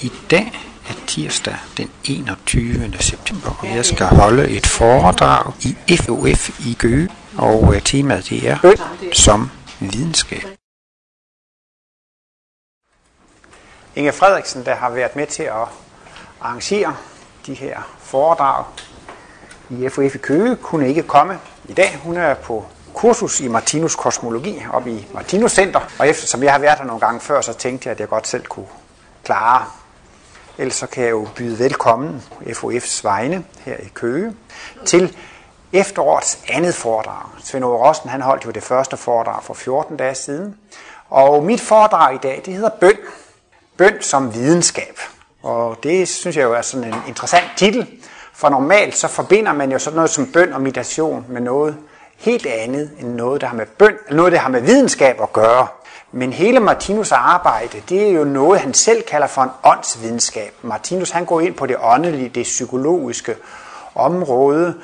I dag er tirsdag den 21. september, og jeg skal holde et foredrag i FOF i Gøge, og øh, temaet det er som videnskab. Inge Frederiksen, der har været med til at arrangere de her foredrag i FOF i Køge, kunne ikke komme i dag. Hun er på kursus i Martinus kosmologi op i Martinus Center, og eftersom jeg har været her nogle gange før, så tænkte jeg, at jeg godt selv kunne klare. Ellers så kan jeg jo byde velkommen FOF's vegne her i Køge til efterårets andet foredrag. Svend Ove Rosten, han holdt jo det første foredrag for 14 dage siden. Og mit foredrag i dag, det hedder Bøn. Bøn som videnskab. Og det synes jeg jo er sådan en interessant titel, for normalt så forbinder man jo sådan noget som bøn og meditation med noget helt andet end noget, der har med bøn, noget, der har med videnskab at gøre. Men hele Martinus arbejde, det er jo noget, han selv kalder for en åndsvidenskab. Martinus han går ind på det åndelige, det psykologiske område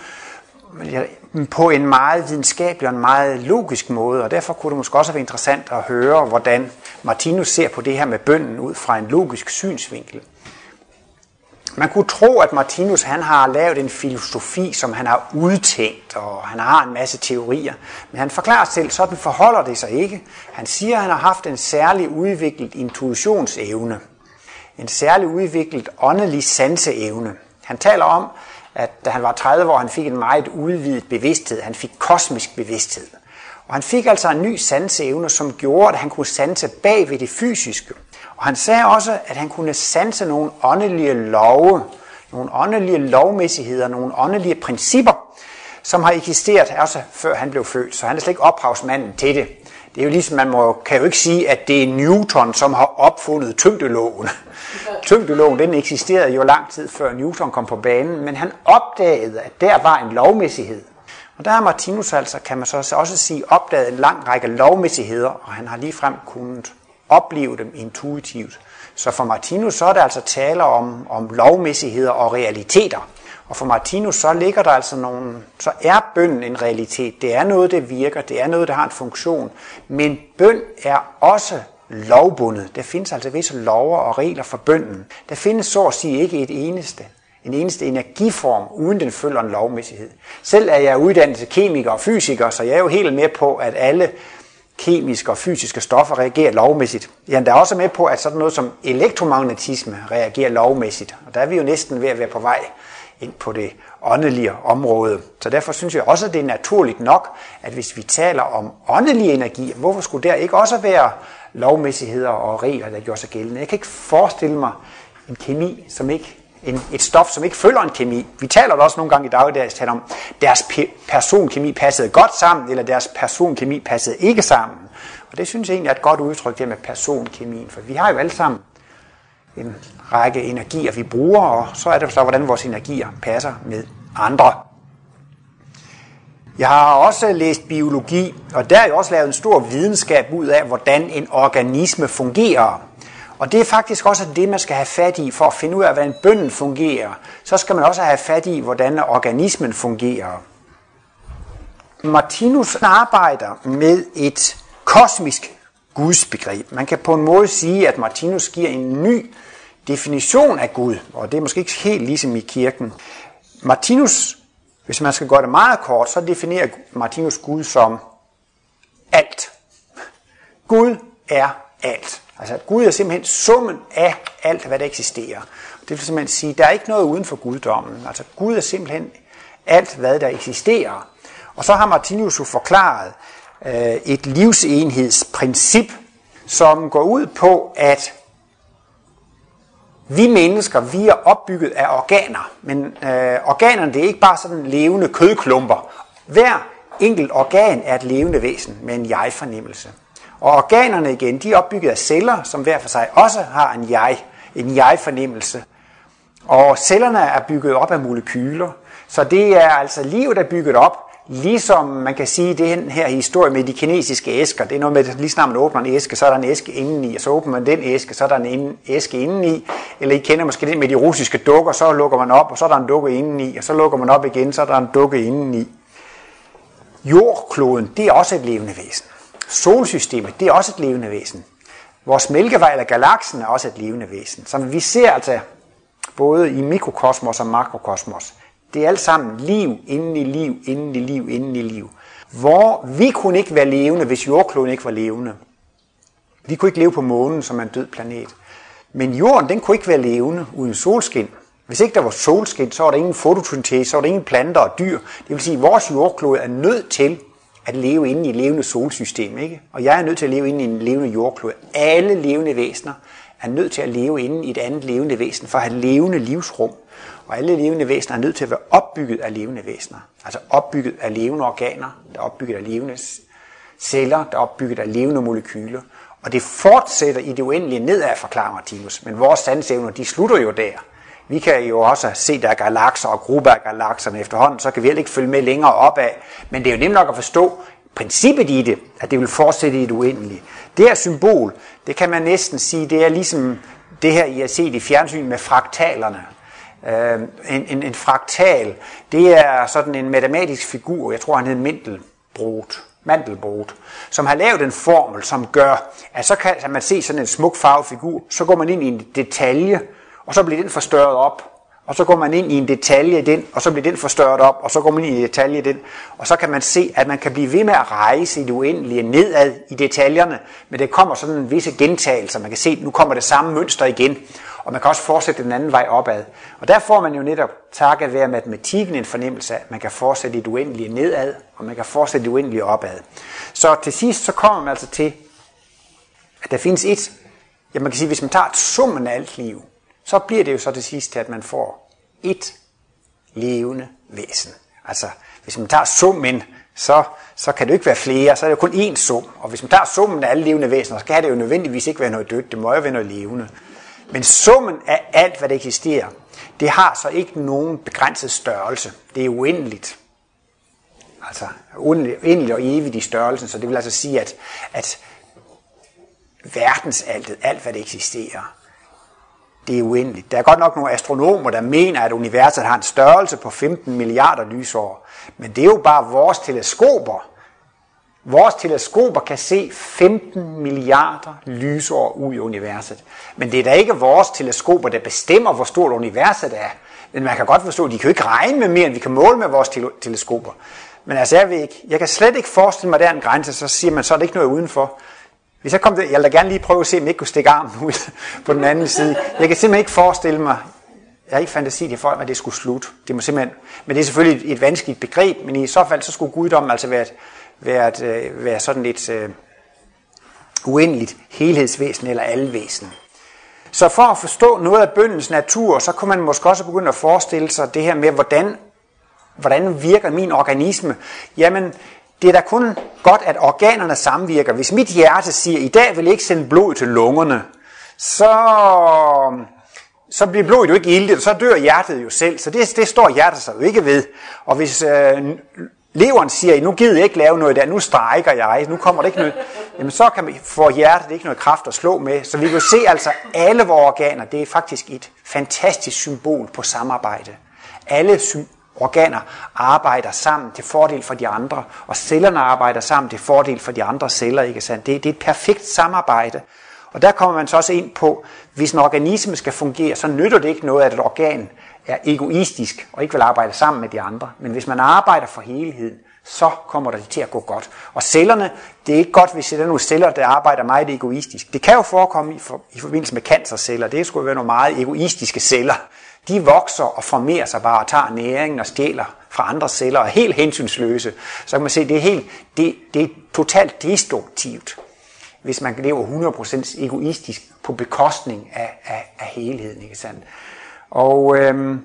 på en meget videnskabelig og en meget logisk måde, og derfor kunne det måske også være interessant at høre, hvordan Martinus ser på det her med bønden ud fra en logisk synsvinkel. Man kunne tro, at Martinus han har lavet en filosofi, som han har udtænkt, og han har en masse teorier. Men han forklarer selv, sådan forholder det sig ikke. Han siger, at han har haft en særlig udviklet intuitionsevne. En særlig udviklet åndelig sanseevne. Han taler om, at da han var 30 år, han fik en meget udvidet bevidsthed. Han fik kosmisk bevidsthed. Og han fik altså en ny sanseevne, som gjorde, at han kunne sanse bag ved det fysiske. Og han sagde også, at han kunne sanse nogle åndelige love, nogle åndelige lovmæssigheder, nogle åndelige principper, som har eksisteret også før han blev født. Så han er slet ikke ophavsmanden til det. Det er jo ligesom, man må, kan jo ikke sige, at det er Newton, som har opfundet tyngdeloven. tyngdeloven, den eksisterede jo lang tid før Newton kom på banen, men han opdagede, at der var en lovmæssighed. Og der har Martinus altså, kan man så også sige, opdaget en lang række lovmæssigheder, og han har ligefrem kunnet opleve dem intuitivt. Så for Martinus så er der altså tale om, om lovmæssigheder og realiteter. Og for Martinus så ligger der altså nogle, så er bøn en realitet. Det er noget, der virker, det er noget, der har en funktion. Men bøn er også lovbundet. Der findes altså visse lover og regler for bønden. Der findes så at sige ikke et eneste en eneste energiform, uden den følger en lovmæssighed. Selv er jeg uddannet til kemiker og fysiker, så jeg er jo helt med på, at alle kemiske og fysiske stoffer reagerer lovmæssigt. Jeg er også med på, at sådan noget som elektromagnetisme reagerer lovmæssigt. Og der er vi jo næsten ved at være på vej ind på det åndelige område. Så derfor synes jeg også, at det er naturligt nok, at hvis vi taler om åndelig energi, hvorfor skulle der ikke også være lovmæssigheder og regler, der gør sig gældende? Jeg kan ikke forestille mig en kemi, som ikke en, et stof, som ikke følger en kemi. Vi taler også nogle gange i dagligdags taler om, deres pe- personkemi passede godt sammen, eller deres personkemi passede ikke sammen. Og det synes jeg egentlig er et godt udtryk, det med personkemien, for vi har jo alle sammen en række energier, vi bruger, og så er det så, hvordan vores energier passer med andre. Jeg har også læst biologi, og der er jo også lavet en stor videnskab ud af, hvordan en organisme fungerer. Og det er faktisk også det, man skal have fat i for at finde ud af, hvordan bønden fungerer. Så skal man også have fat i, hvordan organismen fungerer. Martinus arbejder med et kosmisk gudsbegreb. Man kan på en måde sige, at Martinus giver en ny definition af Gud, og det er måske ikke helt ligesom i kirken. Martinus, hvis man skal gøre det meget kort, så definerer Martinus Gud som alt. Gud er alt. Altså Gud er simpelthen summen af alt, hvad der eksisterer. Det vil simpelthen sige, at der er ikke noget uden for guddommen. Altså Gud er simpelthen alt, hvad der eksisterer. Og så har Martinus jo forklaret øh, et livsenhedsprincip, som går ud på, at vi mennesker, vi er opbygget af organer, men øh, organerne det er ikke bare sådan levende kødklumper. Hver enkelt organ er et levende væsen med en jeg-fornemmelse. Og organerne igen, de er opbygget af celler, som hver for sig også har en jeg, en jeg-fornemmelse. Og cellerne er bygget op af molekyler, så det er altså livet, der er bygget op, ligesom man kan sige, den her historie med de kinesiske æsker, det er noget med, at lige snart man åbner en æske, så er der en æske indeni, og så åbner man den æske, så er der en æske indeni, eller I kender måske det med de russiske dukker, så lukker man op, og så er der en dukke indeni, og så lukker man op igen, så er der en dukke indeni. Jordkloden, det er også et levende væsen. Solsystemet, det er også et levende væsen. Vores mælkevej eller galaksen er også et levende væsen. Så vi ser altså både i mikrokosmos og makrokosmos. Det er alt sammen liv inden i liv, inden i liv, inden i liv. Hvor vi kunne ikke være levende, hvis jordkloden ikke var levende. Vi kunne ikke leve på månen som en død planet. Men jorden, den kunne ikke være levende uden solskin. Hvis ikke der var solskin, så var der ingen fotosyntese, så var der ingen planter og dyr. Det vil sige, at vores jordklode er nødt til at leve inde i et levende solsystem. Ikke? Og jeg er nødt til at leve inde i en levende jordklode. Alle levende væsener er nødt til at leve inde i et andet levende væsen for at have levende livsrum. Og alle levende væsener er nødt til at være opbygget af levende væsener. Altså opbygget af levende organer, der er opbygget af levende celler, der er opbygget af levende molekyler. Og det fortsætter i det uendelige nedad, forklarer Martinus. Men vores sansevner, de slutter jo der. Vi kan jo også se, der er galakser og grupper af galakserne efterhånden, så kan vi heller ikke følge med længere opad. Men det er jo nemt nok at forstå princippet i det, at det vil fortsætte i det uendelige. Det her symbol, det kan man næsten sige, det er ligesom det her, I har set i fjernsyn med fraktalerne. Øh, en, en, en fraktal, det er sådan en matematisk figur, jeg tror han hed Mendelbrot, Mandelbrot, som har lavet en formel, som gør, at så kan man se sådan en smuk farvefigur, så går man ind i en detalje, og så bliver den forstørret op, og så går man ind i en detalje i den, og så bliver den forstørret op, og så går man ind i en detalje i den, og så kan man se, at man kan blive ved med at rejse i det uendelige nedad i detaljerne, men det kommer sådan en visse gentagelser. Man kan se, at nu kommer det samme mønster igen, og man kan også fortsætte den anden vej opad. Og der får man jo netop takket være matematikken en fornemmelse af, at man kan fortsætte i det uendelige nedad, og man kan fortsætte i det uendelige opad. Så til sidst så kommer man altså til, at der findes et, ja man kan sige, hvis man tager summen af alt liv, så bliver det jo så til sidst at man får et levende væsen. Altså, hvis man tager summen, så, så kan det jo ikke være flere, så er det jo kun én sum. Og hvis man tager summen af alle levende væsener, så kan det jo nødvendigvis ikke være noget dødt, det må jo være noget levende. Men summen af alt, hvad der eksisterer, det har så ikke nogen begrænset størrelse. Det er uendeligt. Altså uendeligt og evigt i størrelsen, så det vil altså sige, at, at verdensaltet, alt hvad der eksisterer, det er uendeligt. Der er godt nok nogle astronomer, der mener, at universet har en størrelse på 15 milliarder lysår. Men det er jo bare vores teleskoper. Vores teleskoper kan se 15 milliarder lysår ud i universet. Men det er da ikke vores teleskoper, der bestemmer, hvor stort universet er. Men man kan godt forstå, at de kan jo ikke regne med mere, end vi kan måle med vores teleskoper. Men altså, jeg, ved ikke, jeg kan slet ikke forestille mig, at der er en grænse, så siger man, så er det ikke noget udenfor. Hvis jeg kom til, jeg vil da gerne lige prøve at se, om jeg ikke kunne stikke armen ud på den anden side. Jeg kan simpelthen ikke forestille mig, jeg har ikke fantasi til folk, at det skulle slutte. Det må simpelthen, men det er selvfølgelig et, et vanskeligt begreb, men i så fald så skulle guddommen altså være, være, et, være øh, sådan et uh, uendeligt helhedsvæsen eller alvæsen. Så for at forstå noget af bøndens natur, så kunne man måske også begynde at forestille sig det her med, hvordan, hvordan virker min organisme? Jamen, det er da kun godt, at organerne samvirker. Hvis mit hjerte siger, i dag vil jeg ikke sende blod til lungerne, så, så bliver blodet jo ikke ildigt, og så dør hjertet jo selv. Så det, det står hjertet sig jo ikke ved. Og hvis øh, leveren siger, nu gider jeg ikke lave noget der, nu strækker jeg, nu kommer det ikke noget, jamen så kan vi, få hjertet ikke noget kraft at slå med. Så vi kan se altså, alle vores organer, det er faktisk et fantastisk symbol på samarbejde. Alle organer arbejder sammen til fordel for de andre, og cellerne arbejder sammen til fordel for de andre celler, ikke sandt? Det, det er et perfekt samarbejde. Og der kommer man så også ind på, hvis en organisme skal fungere, så nytter det ikke noget, at et organ er egoistisk og ikke vil arbejde sammen med de andre. Men hvis man arbejder for helheden, så kommer det til at gå godt. Og cellerne, det er ikke godt, hvis det er nogle celler, der arbejder meget egoistisk. Det kan jo forekomme i, for, i forbindelse med cancerceller. Det skulle være nogle meget egoistiske celler de vokser og formerer sig bare og tager næringen og stjæler fra andre celler og er helt hensynsløse. Så kan man se, at det er, helt, det, det er totalt destruktivt, hvis man lever 100% egoistisk på bekostning af, af, af helheden. Ikke sandt? Og øhm,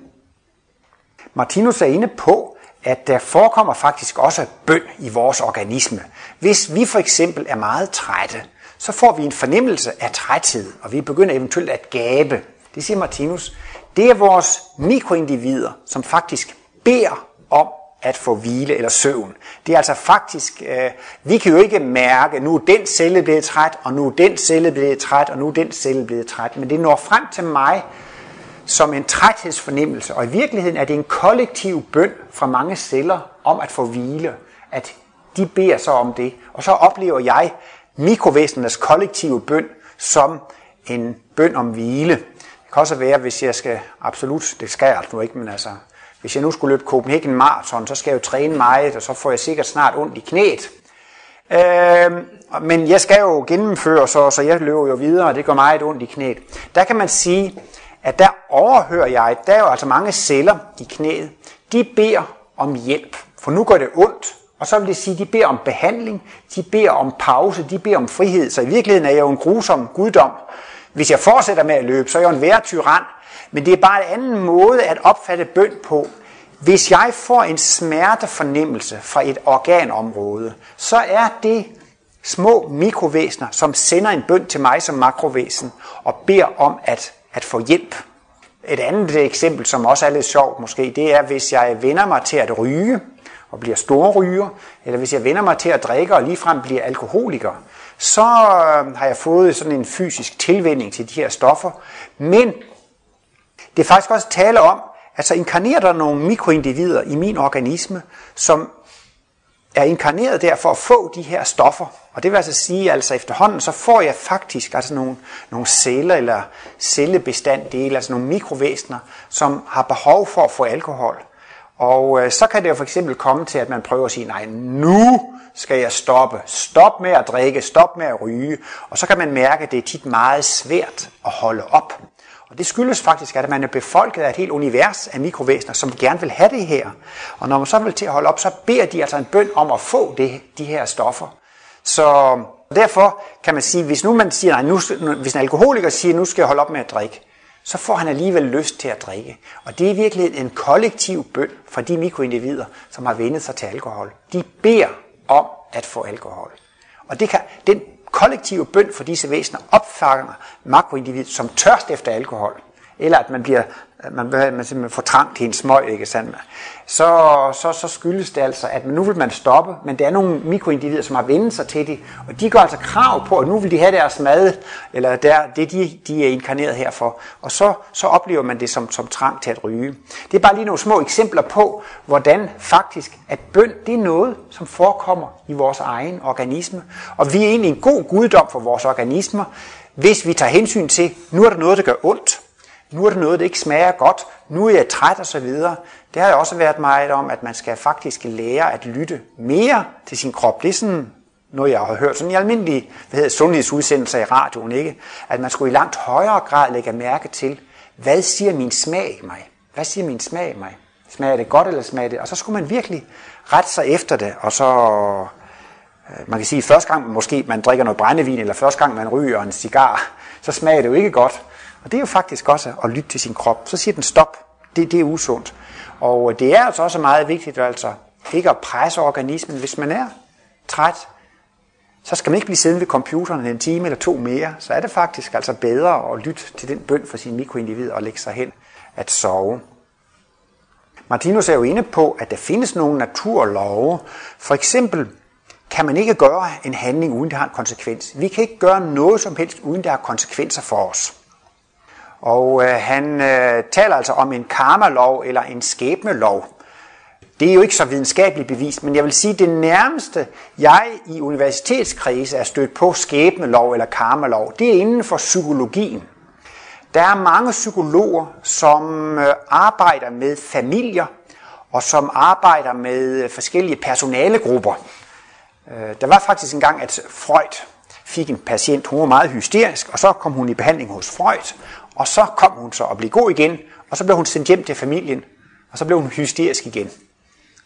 Martinus er inde på, at der forekommer faktisk også bøn i vores organisme. Hvis vi for eksempel er meget trætte, så får vi en fornemmelse af træthed, og vi begynder eventuelt at gabe. Det siger Martinus. Det er vores mikroindivider, som faktisk beder om at få hvile eller søvn. Det er altså faktisk, øh, vi kan jo ikke mærke, nu er den celle blevet træt, og nu er den celle blevet træt, og nu er den celle blevet træt. Men det når frem til mig som en træthedsfornemmelse, og i virkeligheden er det en kollektiv bøn fra mange celler om at få hvile, at de beder så om det. Og så oplever jeg mikrovæsenernes kollektive bøn som en bøn om hvile. Det kan også være, hvis jeg skal, absolut, det skal jeg altså nu ikke, men altså, hvis jeg nu skulle løbe Copenhagen Marathon, så skal jeg jo træne meget, og så får jeg sikkert snart ondt i knæet. Øh, men jeg skal jo gennemføre, så, så jeg løber jo videre, og det går meget ondt i knæet. Der kan man sige, at der overhører jeg, der er jo altså mange celler i knæet, de beder om hjælp, for nu går det ondt, og så vil det sige, at de beder om behandling, de beder om pause, de beder om frihed. Så i virkeligheden er jeg jo en grusom guddom. Hvis jeg fortsætter med at løbe, så er jeg jo en værre tyran. Men det er bare en anden måde at opfatte bøn på. Hvis jeg får en smertefornemmelse fra et organområde, så er det små mikrovæsener, som sender en bøn til mig som makrovæsen og beder om at, at få hjælp. Et andet eksempel, som også er lidt sjovt måske, det er, hvis jeg vender mig til at ryge og bliver store ryger, eller hvis jeg vender mig til at drikke og ligefrem bliver alkoholiker, så øhm, har jeg fået sådan en fysisk tilvænding til de her stoffer. Men det er faktisk også tale om, at så inkarnerer der nogle mikroindivider i min organisme, som er inkarneret der for at få de her stoffer. Og det vil altså sige, at altså efterhånden så får jeg faktisk altså nogle, nogle celler eller cellebestanddele, altså nogle mikrovæsener, som har behov for at få alkohol. Og øh, så kan det jo for eksempel komme til, at man prøver at sige, nej, nu skal jeg stoppe. Stop med at drikke, stop med at ryge. Og så kan man mærke, at det er tit meget svært at holde op. Og det skyldes faktisk, at man er befolket af et helt univers af mikrovæsener, som gerne vil have det her. Og når man så vil til at holde op, så beder de altså en bøn om at få det, de her stoffer. Så derfor kan man sige, hvis nu man siger, nej, nu, hvis en alkoholiker siger, nu skal jeg holde op med at drikke, så får han alligevel lyst til at drikke. Og det er virkelig en kollektiv bøn for de mikroindivider, som har vendet sig til alkohol. De beder om at få alkohol. Og det kan, den kollektive bøn for disse væsener opfanger makroindividet som tørst efter alkohol. Eller at man bliver man, man simpelthen får trang til en smøg, ikke sandt? Så, så, så skyldes det altså, at nu vil man stoppe, men der er nogle mikroindivider, som har vendt sig til det, og de går altså krav på, at nu vil de have deres mad, eller der, det de, de er inkarneret herfor, og så, så oplever man det som, som trang til at ryge. Det er bare lige nogle små eksempler på, hvordan faktisk, at bøn, det er noget, som forekommer i vores egen organisme, og vi er egentlig en god guddom for vores organismer, hvis vi tager hensyn til, nu er der noget, der gør ondt, nu er der noget, der ikke smager godt, nu er jeg træt osv. Det har jo også været meget om, at man skal faktisk lære at lytte mere til sin krop. Det er sådan noget, jeg har hørt sådan i almindelige hvad hedder, sundhedsudsendelser i radioen, ikke? at man skulle i langt højere grad lægge mærke til, hvad siger min smag mig? Hvad siger min smag mig? Smager det godt, eller smager det? Og så skulle man virkelig rette sig efter det, og så øh, man kan sige, at første gang måske man drikker noget brændevin, eller første gang man ryger en cigar, så smager det jo ikke godt. Og det er jo faktisk også at lytte til sin krop. Så siger den stop. Det, det er usundt. Og øh, det er altså også meget vigtigt altså ikke at presse organismen. Hvis man er træt, så skal man ikke blive siddende ved computeren en time eller to mere. Så er det faktisk altså bedre at lytte til den bøn for sin mikroindivid og lægge sig hen at sove. Martinus er jo inde på, at der findes nogle naturlove. For eksempel kan man ikke gøre en handling, uden det har en konsekvens. Vi kan ikke gøre noget som helst, uden der har konsekvenser for os. Og øh, han øh, taler altså om en karmalov eller en skæbnelov. Det er jo ikke så videnskabeligt bevist, men jeg vil sige, at det nærmeste, jeg i universitetskrise er stødt på skæbnelov eller karmalov, det er inden for psykologien. Der er mange psykologer, som øh, arbejder med familier, og som arbejder med forskellige personalegrupper. Øh, der var faktisk en gang, at Freud fik en patient, hun var meget hysterisk, og så kom hun i behandling hos Freud, og så kom hun så og blev god igen, og så blev hun sendt hjem til familien, og så blev hun hysterisk igen.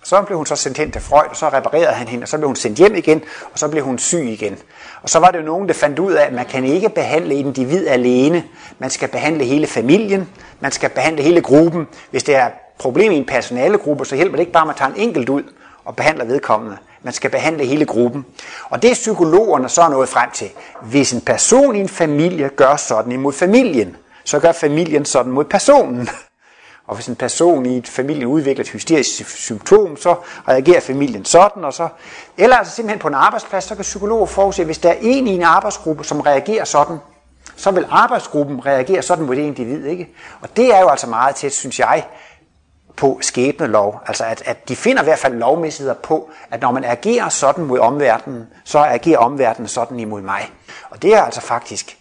Og så blev hun så sendt hen til Freud, og så reparerede han hende, og så blev hun sendt hjem igen, og så blev hun syg igen. Og så var det jo nogen, der fandt ud af, at man kan ikke behandle individ alene. Man skal behandle hele familien, man skal behandle hele gruppen. Hvis det er et problem i en personalegruppe, så hjælper det ikke bare, at man tager en enkelt ud og behandler vedkommende. Man skal behandle hele gruppen. Og det er psykologerne så nået frem til. Hvis en person i en familie gør sådan imod familien, så gør familien sådan mod personen. Og hvis en person i et familie udvikler et hysterisk symptom, så reagerer familien sådan, og så... Eller altså simpelthen på en arbejdsplads, så kan psykologer forudse, at hvis der er en i en arbejdsgruppe, som reagerer sådan, så vil arbejdsgruppen reagere sådan mod det individ, ikke? Og det er jo altså meget tæt, synes jeg, på skæbnelov. Altså at, at de finder i hvert fald lovmæssigheder på, at når man agerer sådan mod omverdenen, så agerer omverdenen sådan imod mig. Og det er altså faktisk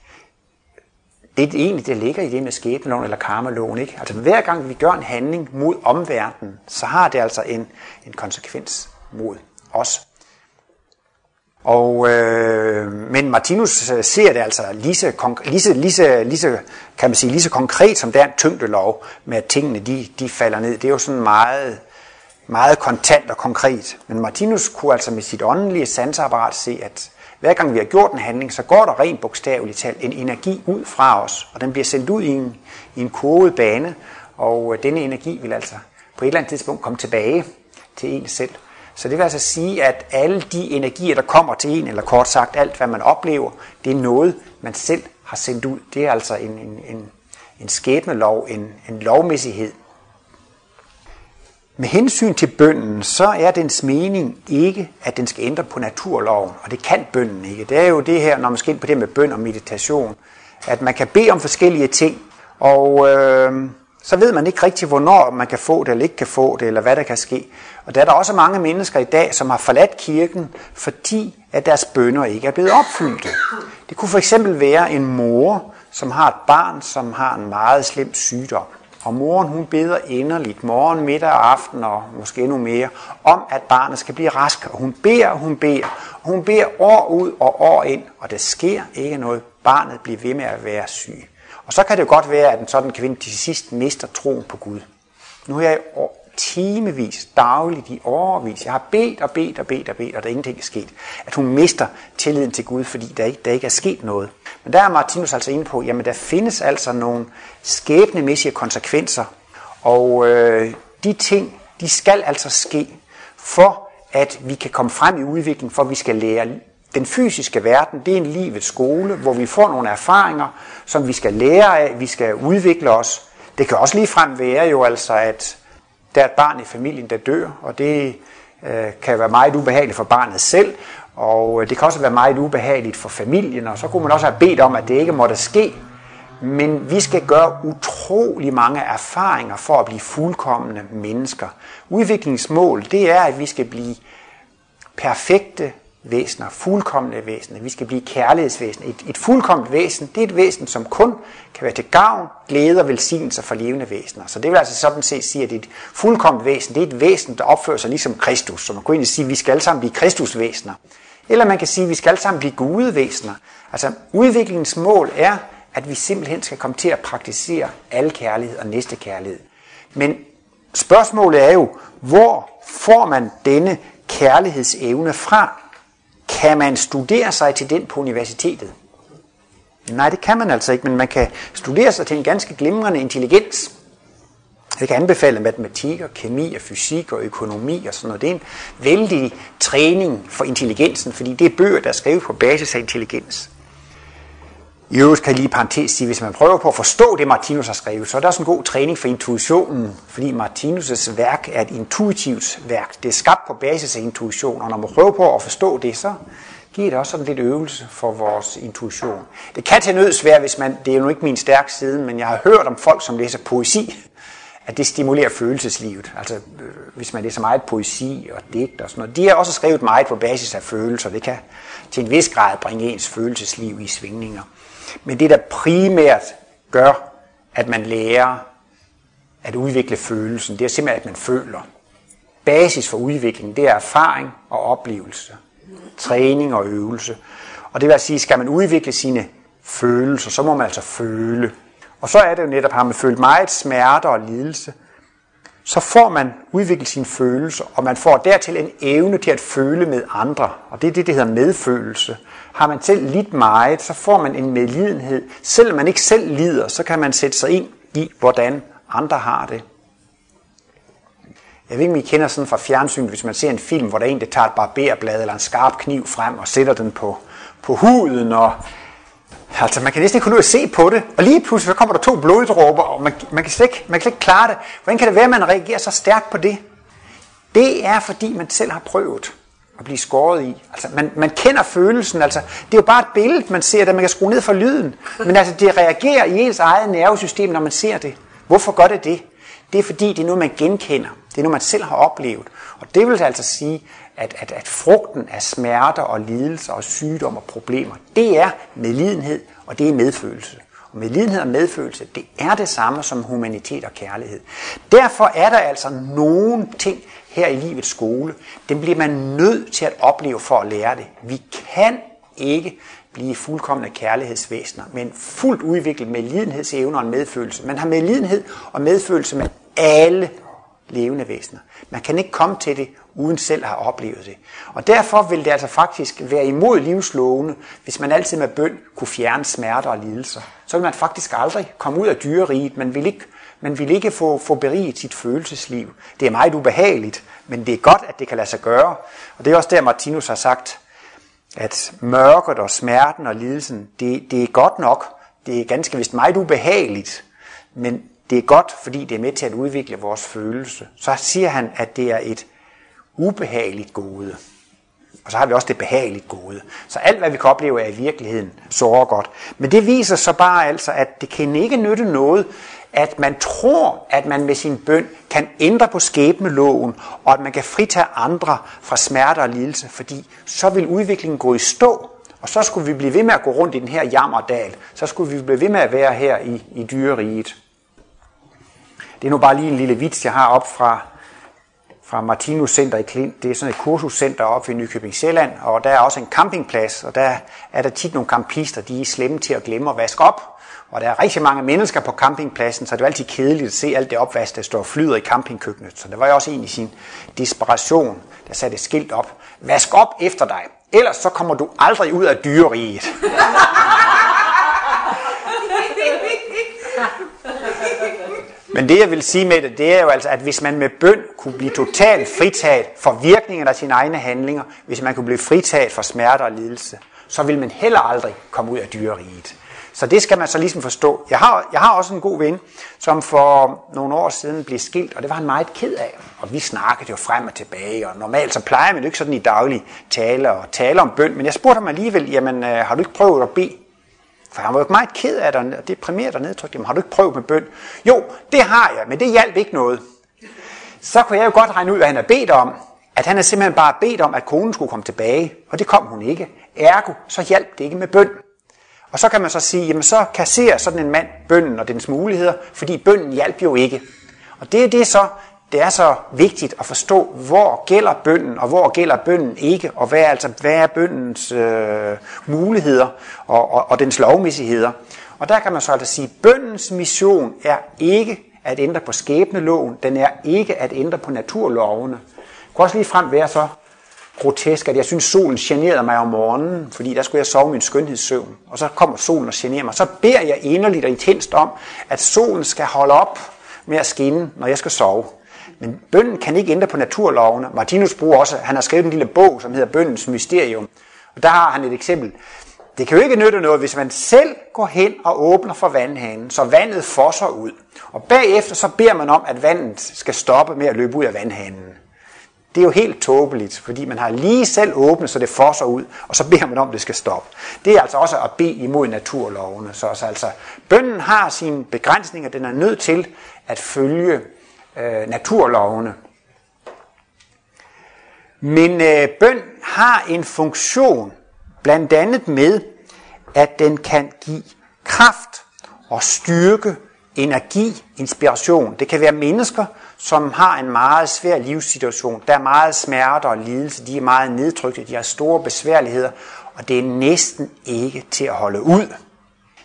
det er egentlig, det ligger i det med skæbneloven eller karmaloven. Ikke? Altså hver gang vi gør en handling mod omverdenen, så har det altså en, en konsekvens mod os. Og, øh, men Martinus øh, ser det altså lige så, lige, så, lige, så, lige, så, kan man sige, lige så konkret, som der er en tyngdelov, med at tingene de, de falder ned. Det er jo sådan meget, meget kontant og konkret. Men Martinus kunne altså med sit åndelige sansapparat se, at hver gang vi har gjort en handling, så går der rent bogstaveligt talt en energi ud fra os, og den bliver sendt ud i en, i en kurvet bane, og øh, denne energi vil altså på et eller andet tidspunkt komme tilbage til en selv. Så det vil altså sige, at alle de energier, der kommer til en, eller kort sagt alt, hvad man oplever, det er noget, man selv har sendt ud. Det er altså en, en, en, en skæbnelov, en, en lovmæssighed. Med hensyn til bønden, så er dens mening ikke, at den skal ændre på naturloven, og det kan bønden ikke. Det er jo det her, når man skal ind på det med bøn og meditation, at man kan bede om forskellige ting, og øh, så ved man ikke rigtig, hvornår man kan få det eller ikke kan få det, eller hvad der kan ske. Og der er der også mange mennesker i dag, som har forladt kirken, fordi at deres bønder ikke er blevet opfyldte. Det kunne for eksempel være en mor, som har et barn, som har en meget slem sygdom. Og moren hun beder inderligt morgen, middag og aften og måske endnu mere, om at barnet skal blive rask. Og hun beder, hun beder, og hun beder år ud og år ind, og der sker ikke noget. Barnet bliver ved med at være syg. Og så kan det jo godt være, at en sådan kvinde til sidst mister troen på Gud. Nu er jeg timevis, dagligt, i overvis. Jeg har bedt og bedt og bedt og bedt, og der er ingenting er sket. At hun mister tilliden til Gud, fordi der ikke, der ikke er sket noget. Men der er Martinus altså inde på, jamen der findes altså nogle skæbnemæssige konsekvenser, og øh, de ting, de skal altså ske, for at vi kan komme frem i udviklingen, for at vi skal lære den fysiske verden, det er en livets skole, hvor vi får nogle erfaringer, som vi skal lære af, vi skal udvikle os. Det kan også lige frem være jo altså, at der er et barn i familien, der dør, og det øh, kan være meget ubehageligt for barnet selv, og øh, det kan også være meget ubehageligt for familien, og så kunne man også have bedt om, at det ikke måtte ske. Men vi skal gøre utrolig mange erfaringer for at blive fuldkommende mennesker. Udviklingsmål, det er, at vi skal blive perfekte væsener, fuldkommende væsener. Vi skal blive kærlighedsvæsener. Et, et fuldkommet væsen, det er et væsen, som kun kan være til gavn, glæde og velsignelse for levende væsener. Så det vil altså sådan set sige, at et fuldkommet væsen, det er et væsen, der opfører sig ligesom Kristus. Så man kunne egentlig sige, at vi skal alle sammen blive Kristusvæsener. Eller man kan sige, at vi skal alle sammen blive gudevæsener. Altså udviklingens mål er, at vi simpelthen skal komme til at praktisere al kærlighed og næste kærlighed. Men spørgsmålet er jo, hvor får man denne kærlighedsevne fra? Kan man studere sig til den på universitetet? Nej, det kan man altså ikke, men man kan studere sig til en ganske glimrende intelligens. Jeg kan anbefale matematik og kemi og fysik og økonomi og sådan noget. Det er en vældig træning for intelligensen, fordi det er bøger, der er skrevet på basis af intelligens. I øvrigt kan jeg lige parentes sige, hvis man prøver på at forstå det, Martinus har skrevet, så er der også en god træning for intuitionen, fordi Martinus' værk er et intuitivt værk. Det er skabt på basis af intuition, og når man prøver på at forstå det, så giver det også sådan lidt øvelse for vores intuition. Det kan til nøds være, hvis man, det er jo ikke min stærk side, men jeg har hørt om folk, som læser poesi, at det stimulerer følelseslivet. Altså, øh, hvis man læser meget poesi og digt og sådan noget. De har også skrevet meget på basis af følelser. Det kan til en vis grad bringe ens følelsesliv i svingninger. Men det, der primært gør, at man lærer at udvikle følelsen, det er simpelthen, at man føler. Basis for udvikling, det er erfaring og oplevelse. Træning og øvelse. Og det vil altså sige, skal man udvikle sine følelser, så må man altså føle. Og så er det jo netop, har man følt meget smerte og lidelse, så får man udviklet sine følelser, og man får dertil en evne til at føle med andre. Og det er det, det hedder medfølelse. Har man selv lidt meget, så får man en medlidenhed. Selvom man ikke selv lider, så kan man sætte sig ind i, hvordan andre har det. Jeg ved ikke, om I kender sådan fra fjernsyn, hvis man ser en film, hvor der er en, der tager et barberblad eller en skarp kniv frem og sætter den på, på huden, og Altså, man kan næsten ikke kunne se på det, og lige pludselig så kommer der to bloddråber, og man, man, kan slet ikke, man kan slet ikke klare det. Hvordan kan det være, at man reagerer så stærkt på det? Det er, fordi man selv har prøvet at blive skåret i. Altså, man, man kender følelsen. Altså, det er jo bare et billede, man ser, der man kan skrue ned for lyden. Men altså, det reagerer i ens eget nervesystem, når man ser det. Hvorfor gør det det? Det er fordi, det er noget, man genkender. Det er noget, man selv har oplevet. Og det vil altså sige, at, at, at frugten af smerter og lidelser og sygdom og problemer, det er medlidenhed, og det er medfølelse. Og medlidenhed og medfølelse, det er det samme som humanitet og kærlighed. Derfor er der altså nogle ting her i livets skole, den bliver man nødt til at opleve for at lære det. Vi kan ikke blive fuldkommende kærlighedsvæsener, men fuldt udviklet med lidenhedsevner og medfølelse. Man har medlidenhed og medfølelse med alle levende væsener. Man kan ikke komme til det, uden selv at have oplevet det. Og derfor vil det altså faktisk være imod livslovene, hvis man altid med bøn kunne fjerne smerter og lidelser. Så vil man faktisk aldrig komme ud af dyreriget. Man vil ikke, man vil ikke få, få beriget sit følelsesliv. Det er meget ubehageligt, men det er godt, at det kan lade sig gøre. Og det er også der, Martinus har sagt, at mørket og smerten og lidelsen, det, det er godt nok. Det er ganske vist meget ubehageligt, men det er godt, fordi det er med til at udvikle vores følelse. Så siger han, at det er et ubehageligt gode. Og så har vi også det behageligt gode. Så alt, hvad vi kan opleve, er i virkeligheden såre godt. Men det viser så bare altså, at det kan ikke nytte noget, at man tror, at man med sin bøn kan ændre på skæbneloven, og at man kan fritage andre fra smerte og lidelse, fordi så vil udviklingen gå i stå, og så skulle vi blive ved med at gå rundt i den her jammerdal. Så skulle vi blive ved med at være her i, i dyreriget. Det er nu bare lige en lille vits, jeg har op fra, fra Martinus Center i Klint. Det er sådan et kursuscenter oppe i Nykøbing Sjælland, og der er også en campingplads, og der er der tit nogle campister, de er slemme til at glemme at vaske op. Og der er rigtig mange mennesker på campingpladsen, så det er altid kedeligt at se alt det opvask, der står og flyder i campingkøkkenet. Så der var jo også en i sin desperation, der satte et skilt op. Vask op efter dig, ellers så kommer du aldrig ud af dyreriget. Men det jeg vil sige med det, det er jo altså, at hvis man med bøn kunne blive totalt fritaget for virkningen af sine egne handlinger, hvis man kunne blive fritaget for smerte og lidelse, så vil man heller aldrig komme ud af dyreriget. Så det skal man så ligesom forstå. Jeg har, jeg har også en god ven, som for nogle år siden blev skilt, og det var han meget ked af. Og vi snakkede jo frem og tilbage, og normalt så plejer man jo ikke sådan i daglig tale og tale om bøn, men jeg spurgte ham alligevel, jamen øh, har du ikke prøvet at bede? For han var jo meget ked af det, og deprimeret og nedtrykt. Jamen har du ikke prøvet med bøn? Jo, det har jeg, men det hjalp ikke noget. Så kunne jeg jo godt regne ud, hvad han har bedt om. At han har simpelthen bare bedt om, at konen skulle komme tilbage, og det kom hun ikke. Ergo, så hjalp det ikke med bøn. Og så kan man så sige, jamen så kasserer sådan en mand bønnen og dens muligheder, fordi bønnen hjalp jo ikke. Og det er det så, det er så vigtigt at forstå, hvor gælder bønden, og hvor gælder bønden ikke, og hvad er, altså, hvad er bøndens øh, muligheder og, og, og dens lovmæssigheder. Og der kan man så altså sige, at bøndens mission er ikke at ændre på skæbneloven, den er ikke at ændre på naturlovene. Det kunne også lige frem være så grotesk, at jeg synes, solen generede mig om morgenen, fordi der skulle jeg sove min skønhedssøvn. Og så kommer solen og generer mig. Så beder jeg inderligt og intenst om, at solen skal holde op med at skinne, når jeg skal sove. Men bønden kan ikke ændre på naturlovene. Martinus bruger også, han har skrevet en lille bog, som hedder Bøndens Mysterium. Og der har han et eksempel. Det kan jo ikke nytte noget, hvis man selv går hen og åbner for vandhanen, så vandet fosser ud. Og bagefter så beder man om, at vandet skal stoppe med at løbe ud af vandhanen. Det er jo helt tåbeligt, fordi man har lige selv åbnet, så det fosser ud, og så beder man om, at det skal stoppe. Det er altså også at bede imod naturlovene. Så altså, bønden har sine begrænsninger, den er nødt til at følge øh, naturlovene. Men øh, bøn har en funktion, blandt andet med, at den kan give kraft og styrke, energi, inspiration. Det kan være mennesker, som har en meget svær livssituation. Der er meget smerte og lidelse, de er meget nedtrykte, de har store besværligheder, og det er næsten ikke til at holde ud.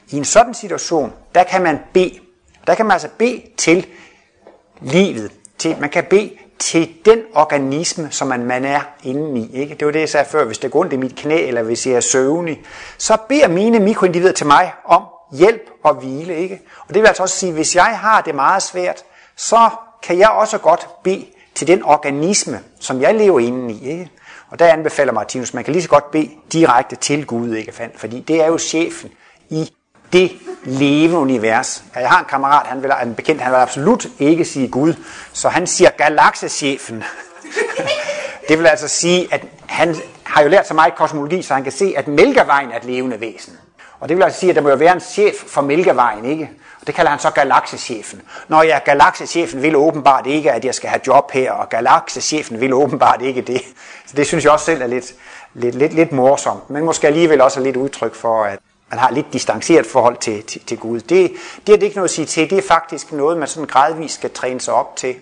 I en sådan situation, der kan man bede. Der kan man altså bede til livet. Til, man kan bede til den organisme, som man, man er inde i. Ikke? Det var det, jeg sagde før. Hvis det går ondt i mit knæ, eller hvis jeg er søvnig, så beder mine mikroindivider til mig om hjælp og hvile. Ikke? Og det vil altså også sige, hvis jeg har det meget svært, så kan jeg også godt bede til den organisme, som jeg lever inde i. Ikke? Og der anbefaler Martinus, man kan lige så godt bede direkte til Gud, ikke? fordi det er jo chefen i det levende univers. Jeg har en kammerat, han vil, en bekendt, han vil absolut ikke sige Gud, så han siger galaksechefen. det vil altså sige, at han har jo lært så meget kosmologi, så han kan se, at Mælkevejen er et levende væsen. Og det vil altså sige, at der må jo være en chef for Mælkevejen, ikke? Og det kalder han så galaksechefen. Når jeg galaksechefen vil åbenbart ikke, at jeg skal have job her, og galaksechefen vil åbenbart ikke det. Så det synes jeg også selv er lidt, lidt, lidt, lidt morsomt, men måske alligevel også lidt udtryk for, at man har lidt distanceret forhold til, til, til Gud. Det, det er det ikke noget at sige til. Det er faktisk noget, man sådan gradvist skal træne sig op til.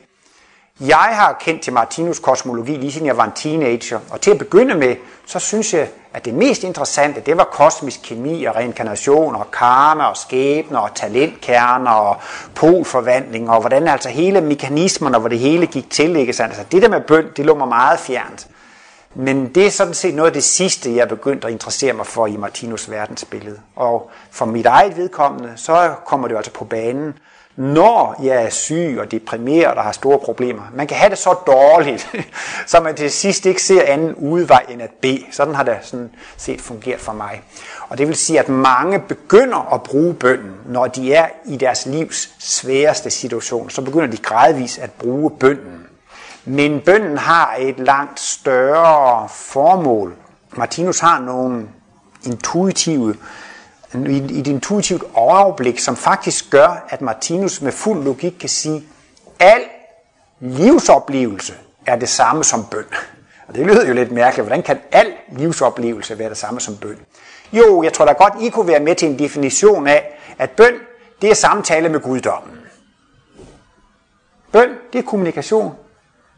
Jeg har kendt til Martinus kosmologi lige siden jeg var en teenager, og til at begynde med, så synes jeg, at det mest interessante, det var kosmisk kemi og reinkarnation og karma og skæbner og talentkerner og polforvandling og hvordan altså hele mekanismerne, hvor det hele gik til, ikke sandt? Altså det der med bønd, det lå mig meget fjernt. Men det er sådan set noget af det sidste, jeg begyndte at interessere mig for i Martinus verdensbillede. Og for mit eget vedkommende, så kommer det altså på banen, når jeg er syg og deprimeret og har store problemer. Man kan have det så dårligt, så man til sidst ikke ser anden udvej end at bede. Sådan har det sådan set fungeret for mig. Og det vil sige, at mange begynder at bruge bønden, når de er i deres livs sværeste situation. Så begynder de gradvist at bruge bønden. Men bønden har et langt større formål. Martinus har nogle intuitive et intuitivt overblik, som faktisk gør, at Martinus med fuld logik kan sige, al livsoplevelse er det samme som bøn. Og det lyder jo lidt mærkeligt. Hvordan kan al livsoplevelse være det samme som bøn? Jo, jeg tror da godt, I kunne være med til en definition af, at bøn, det er samtale med guddommen. Bøn, det er kommunikation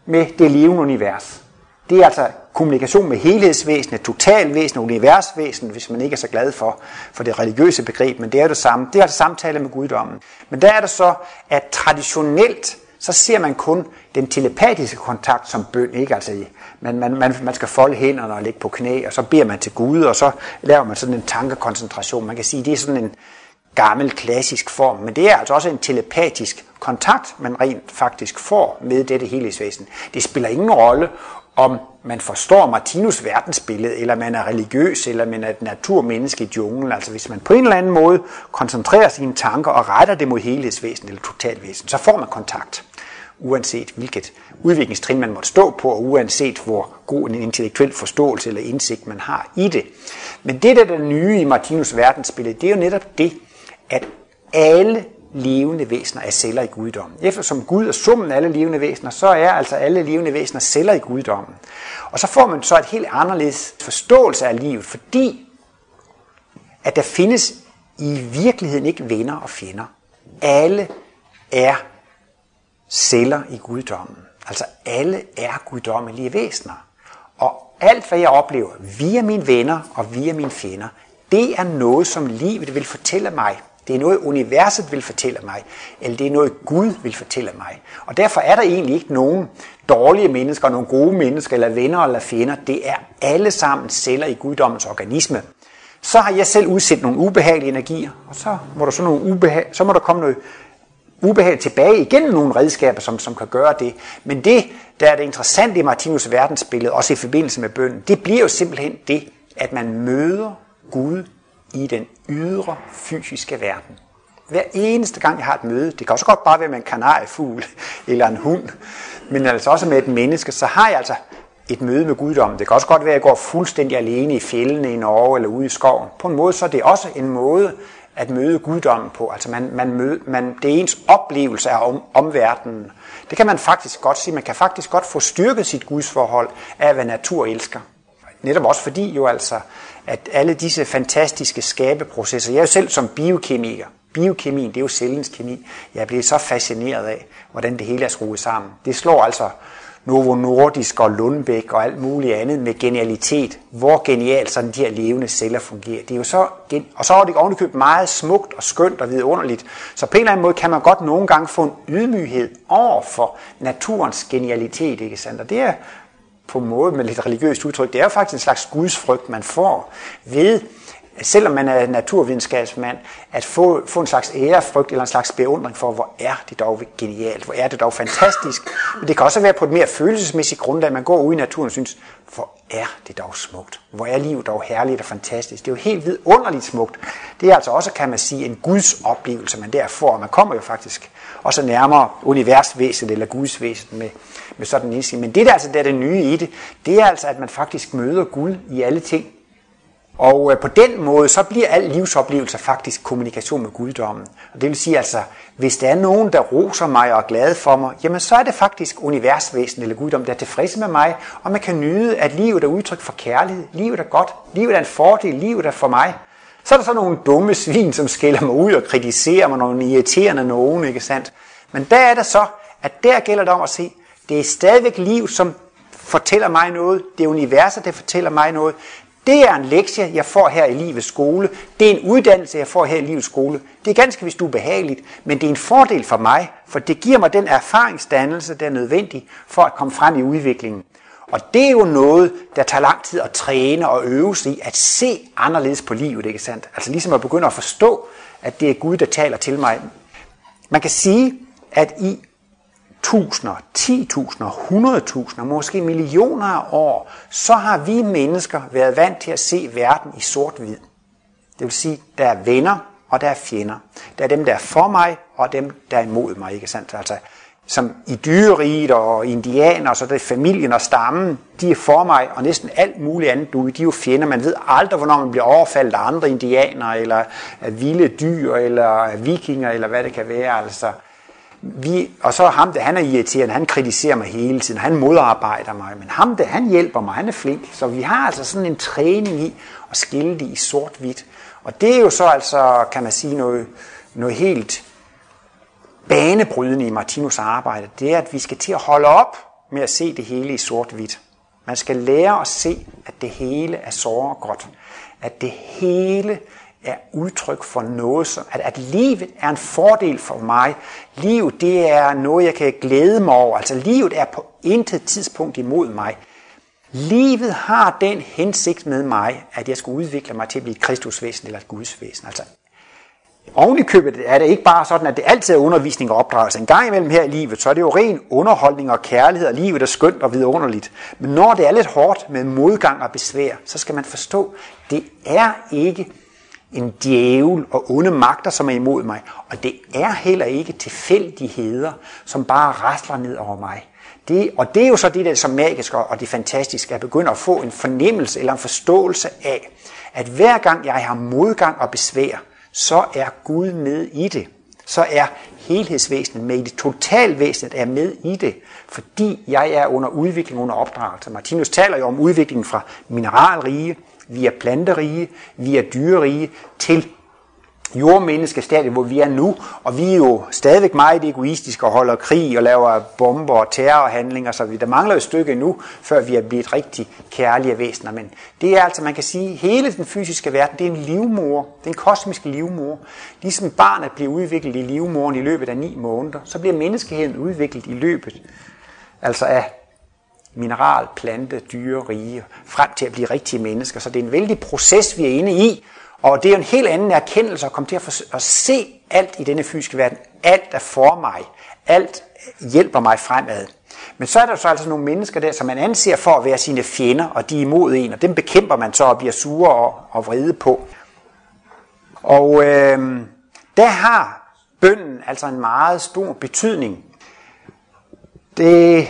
med det levende univers. Det er altså kommunikation med helhedsvæsenet, totalvæsen, universvæsen, hvis man ikke er så glad for, for det religiøse begreb, men det er det samme. Det er altså samtale med guddommen. Men der er det så, at traditionelt, så ser man kun den telepatiske kontakt som bøn, ikke? Altså, man, man, man, man skal folde hænderne og ligge på knæ, og så beder man til Gud, og så laver man sådan en tankekoncentration. Man kan sige, det er sådan en gammel klassisk form, men det er altså også en telepatisk kontakt, man rent faktisk får med dette helhedsvæsen. Det spiller ingen rolle, om man forstår Martinus verdensbillede, eller man er religiøs, eller man er et naturmenneske i junglen. Altså hvis man på en eller anden måde koncentrerer sine tanker og retter det mod helhedsvæsen eller totalvæsen, så får man kontakt. Uanset hvilket udviklingstrin man måtte stå på, og uanset hvor god en intellektuel forståelse eller indsigt man har i det. Men det, der er det nye i Martinus verdensbillede, det er jo netop det, at alle levende væsener er celler i guddommen. Eftersom Gud er summen af alle levende væsener, så er altså alle levende væsener celler i guddommen. Og så får man så et helt anderledes forståelse af livet, fordi at der findes i virkeligheden ikke venner og fjender. Alle er celler i guddommen. Altså alle er guddommelige væsener. Og alt hvad jeg oplever via mine venner og via mine fjender, det er noget, som livet vil fortælle mig det er noget, universet vil fortælle mig, eller det er noget, Gud vil fortælle mig. Og derfor er der egentlig ikke nogen dårlige mennesker, nogen gode mennesker, eller venner eller fjender. Det er alle sammen celler i guddommens organisme. Så har jeg selv udsendt nogle ubehagelige energier, og så må der, så nogle ubehag, så må der komme noget ubehag tilbage igen nogle redskaber, som, som kan gøre det. Men det, der er det interessante i Martinus verdensbillede, også i forbindelse med bønden, det bliver jo simpelthen det, at man møder Gud i den ydre fysiske verden. Hver eneste gang, jeg har et møde, det kan også godt bare være med en kanariefugl eller en hund, men altså også med et menneske, så har jeg altså et møde med guddommen. Det kan også godt være, at jeg går fuldstændig alene i fjellene i Norge eller ude i skoven. På en måde så er det også en måde at møde guddommen på. Altså man, man møde, man, det er ens oplevelse af om, omverdenen. Det kan man faktisk godt sige. Man kan faktisk godt få styrket sit gudsforhold af, hvad natur elsker. Netop også fordi jo altså, at alle disse fantastiske skabeprocesser, jeg er jo selv som biokemiker, biokemien, det er jo cellens kemi, jeg bliver så fascineret af, hvordan det hele er skruet sammen. Det slår altså Novo Nordisk og Lundbæk og alt muligt andet med genialitet. Hvor genialt sådan de her levende celler fungerer. Det er jo så, gen... og så er det ovenikøbt meget smukt og skønt og vidunderligt. Så på en eller anden måde kan man godt nogle gange få en ydmyghed over for naturens genialitet. Ikke sandt? Og det er på en måde med lidt religiøst udtryk, det er jo faktisk en slags gudsfrygt, man får ved, selvom man er naturvidenskabsmand, at få, få en slags ærefrygt eller en slags beundring for, hvor er det dog genialt, hvor er det dog fantastisk. Men det kan også være på et mere følelsesmæssigt grundlag, man går ud i naturen og synes, hvor er det dog smukt, hvor er livet dog herligt og fantastisk. Det er jo helt vidunderligt smukt. Det er altså også, kan man sige, en Guds oplevelse, man der får. Man kommer jo faktisk også nærmere universvæsenet eller Guds væsen med, med sådan en indsigt. Men det der altså der er det nye i det, det er altså, at man faktisk møder Gud i alle ting. Og øh, på den måde, så bliver al livsoplevelse faktisk kommunikation med guddommen. Og det vil sige altså, hvis der er nogen, der roser mig og er glad for mig, jamen så er det faktisk universvæsen eller guddom, der er tilfreds med mig, og man kan nyde, at livet er udtryk for kærlighed, livet er godt, livet er en fordel, livet er for mig. Så er der så nogle dumme svin, som skælder mig ud og kritiserer mig, nogle irriterende nogen, ikke sandt? Men der er det så, at der gælder det om at se, det er stadigvæk liv, som fortæller mig noget. Det er universet, der fortæller mig noget. Det er en lektie, jeg får her i livets skole. Det er en uddannelse, jeg får her i livets skole. Det er ganske vist ubehageligt, men det er en fordel for mig, for det giver mig den erfaringsdannelse, der er nødvendig for at komme frem i udviklingen. Og det er jo noget, der tager lang tid at træne og øve sig i, at se anderledes på livet, ikke sandt? Altså ligesom at begynde at forstå, at det er Gud, der taler til mig. Man kan sige, at i tusinder, 10.000, 100.000, måske millioner af år, så har vi mennesker været vant til at se verden i sort-hvid. Det vil sige, der er venner, og der er fjender. Der er dem, der er for mig, og dem, der er imod mig. Ikke sandt? Altså, som i dyreriget og indianer, så det er familien og stammen, de er for mig, og næsten alt muligt andet, du, de er jo fjender. Man ved aldrig, hvornår man bliver overfaldet af andre indianer, eller af vilde dyr, eller af vikinger, eller hvad det kan være. Altså, vi, og så ham, der, han er irriterende, han kritiserer mig hele tiden, han modarbejder mig, men ham, der, han hjælper mig, han er flink. Så vi har altså sådan en træning i at skille det i sort-hvidt. Og det er jo så altså, kan man sige, noget, noget helt banebrydende i Martinus arbejde. Det er, at vi skal til at holde op med at se det hele i sort-hvidt. Man skal lære at se, at det hele er såre godt. At det hele er udtryk for noget, som, at, at livet er en fordel for mig. Livet, det er noget, jeg kan glæde mig over. Altså, livet er på intet tidspunkt imod mig. Livet har den hensigt med mig, at jeg skal udvikle mig til at blive et kristusvæsen eller et gudsvæsen. Altså, oven i købet er det ikke bare sådan, at det altid er undervisning og opdragelse. En gang imellem her i livet, så er det jo ren underholdning og kærlighed, og livet er skønt og vidunderligt. Men når det er lidt hårdt med modgang og besvær, så skal man forstå, det er ikke en djævel og onde magter, som er imod mig. Og det er heller ikke tilfældigheder, som bare rasler ned over mig. Det, og det er jo så det, der er så magisk og det fantastiske, at begynde at få en fornemmelse eller en forståelse af, at hver gang jeg har modgang og besvær, så er Gud med i det. Så er helhedsvæsenet med i det. Totalvæsenet er med i det, fordi jeg er under udvikling, under opdragelse. Martinus taler jo om udviklingen fra mineralrige vi er planterige, er dyrerige, til jordmenneskestadiet, hvor vi er nu, og vi er jo stadigvæk meget egoistiske og holder krig og laver bomber og terrorhandlinger, så vi, der mangler et stykke nu, før vi er blevet rigtig kærlige væsener. Men det er altså, man kan sige, hele den fysiske verden, det er en livmor, det er en kosmisk livmor. Ligesom barnet bliver udviklet i livmoren i løbet af ni måneder, så bliver menneskeheden udviklet i løbet altså af mineral, plante, dyre, rige, frem til at blive rigtige mennesker. Så det er en vældig proces, vi er inde i, og det er en helt anden erkendelse at komme til at, for, at se alt i denne fysiske verden. Alt er for mig. Alt hjælper mig fremad. Men så er der så altså nogle mennesker der, som man anser for at være sine fjender, og de er imod en, og dem bekæmper man så og bliver sure og, og vrede på. Og øh, der har bønden altså en meget stor betydning. Det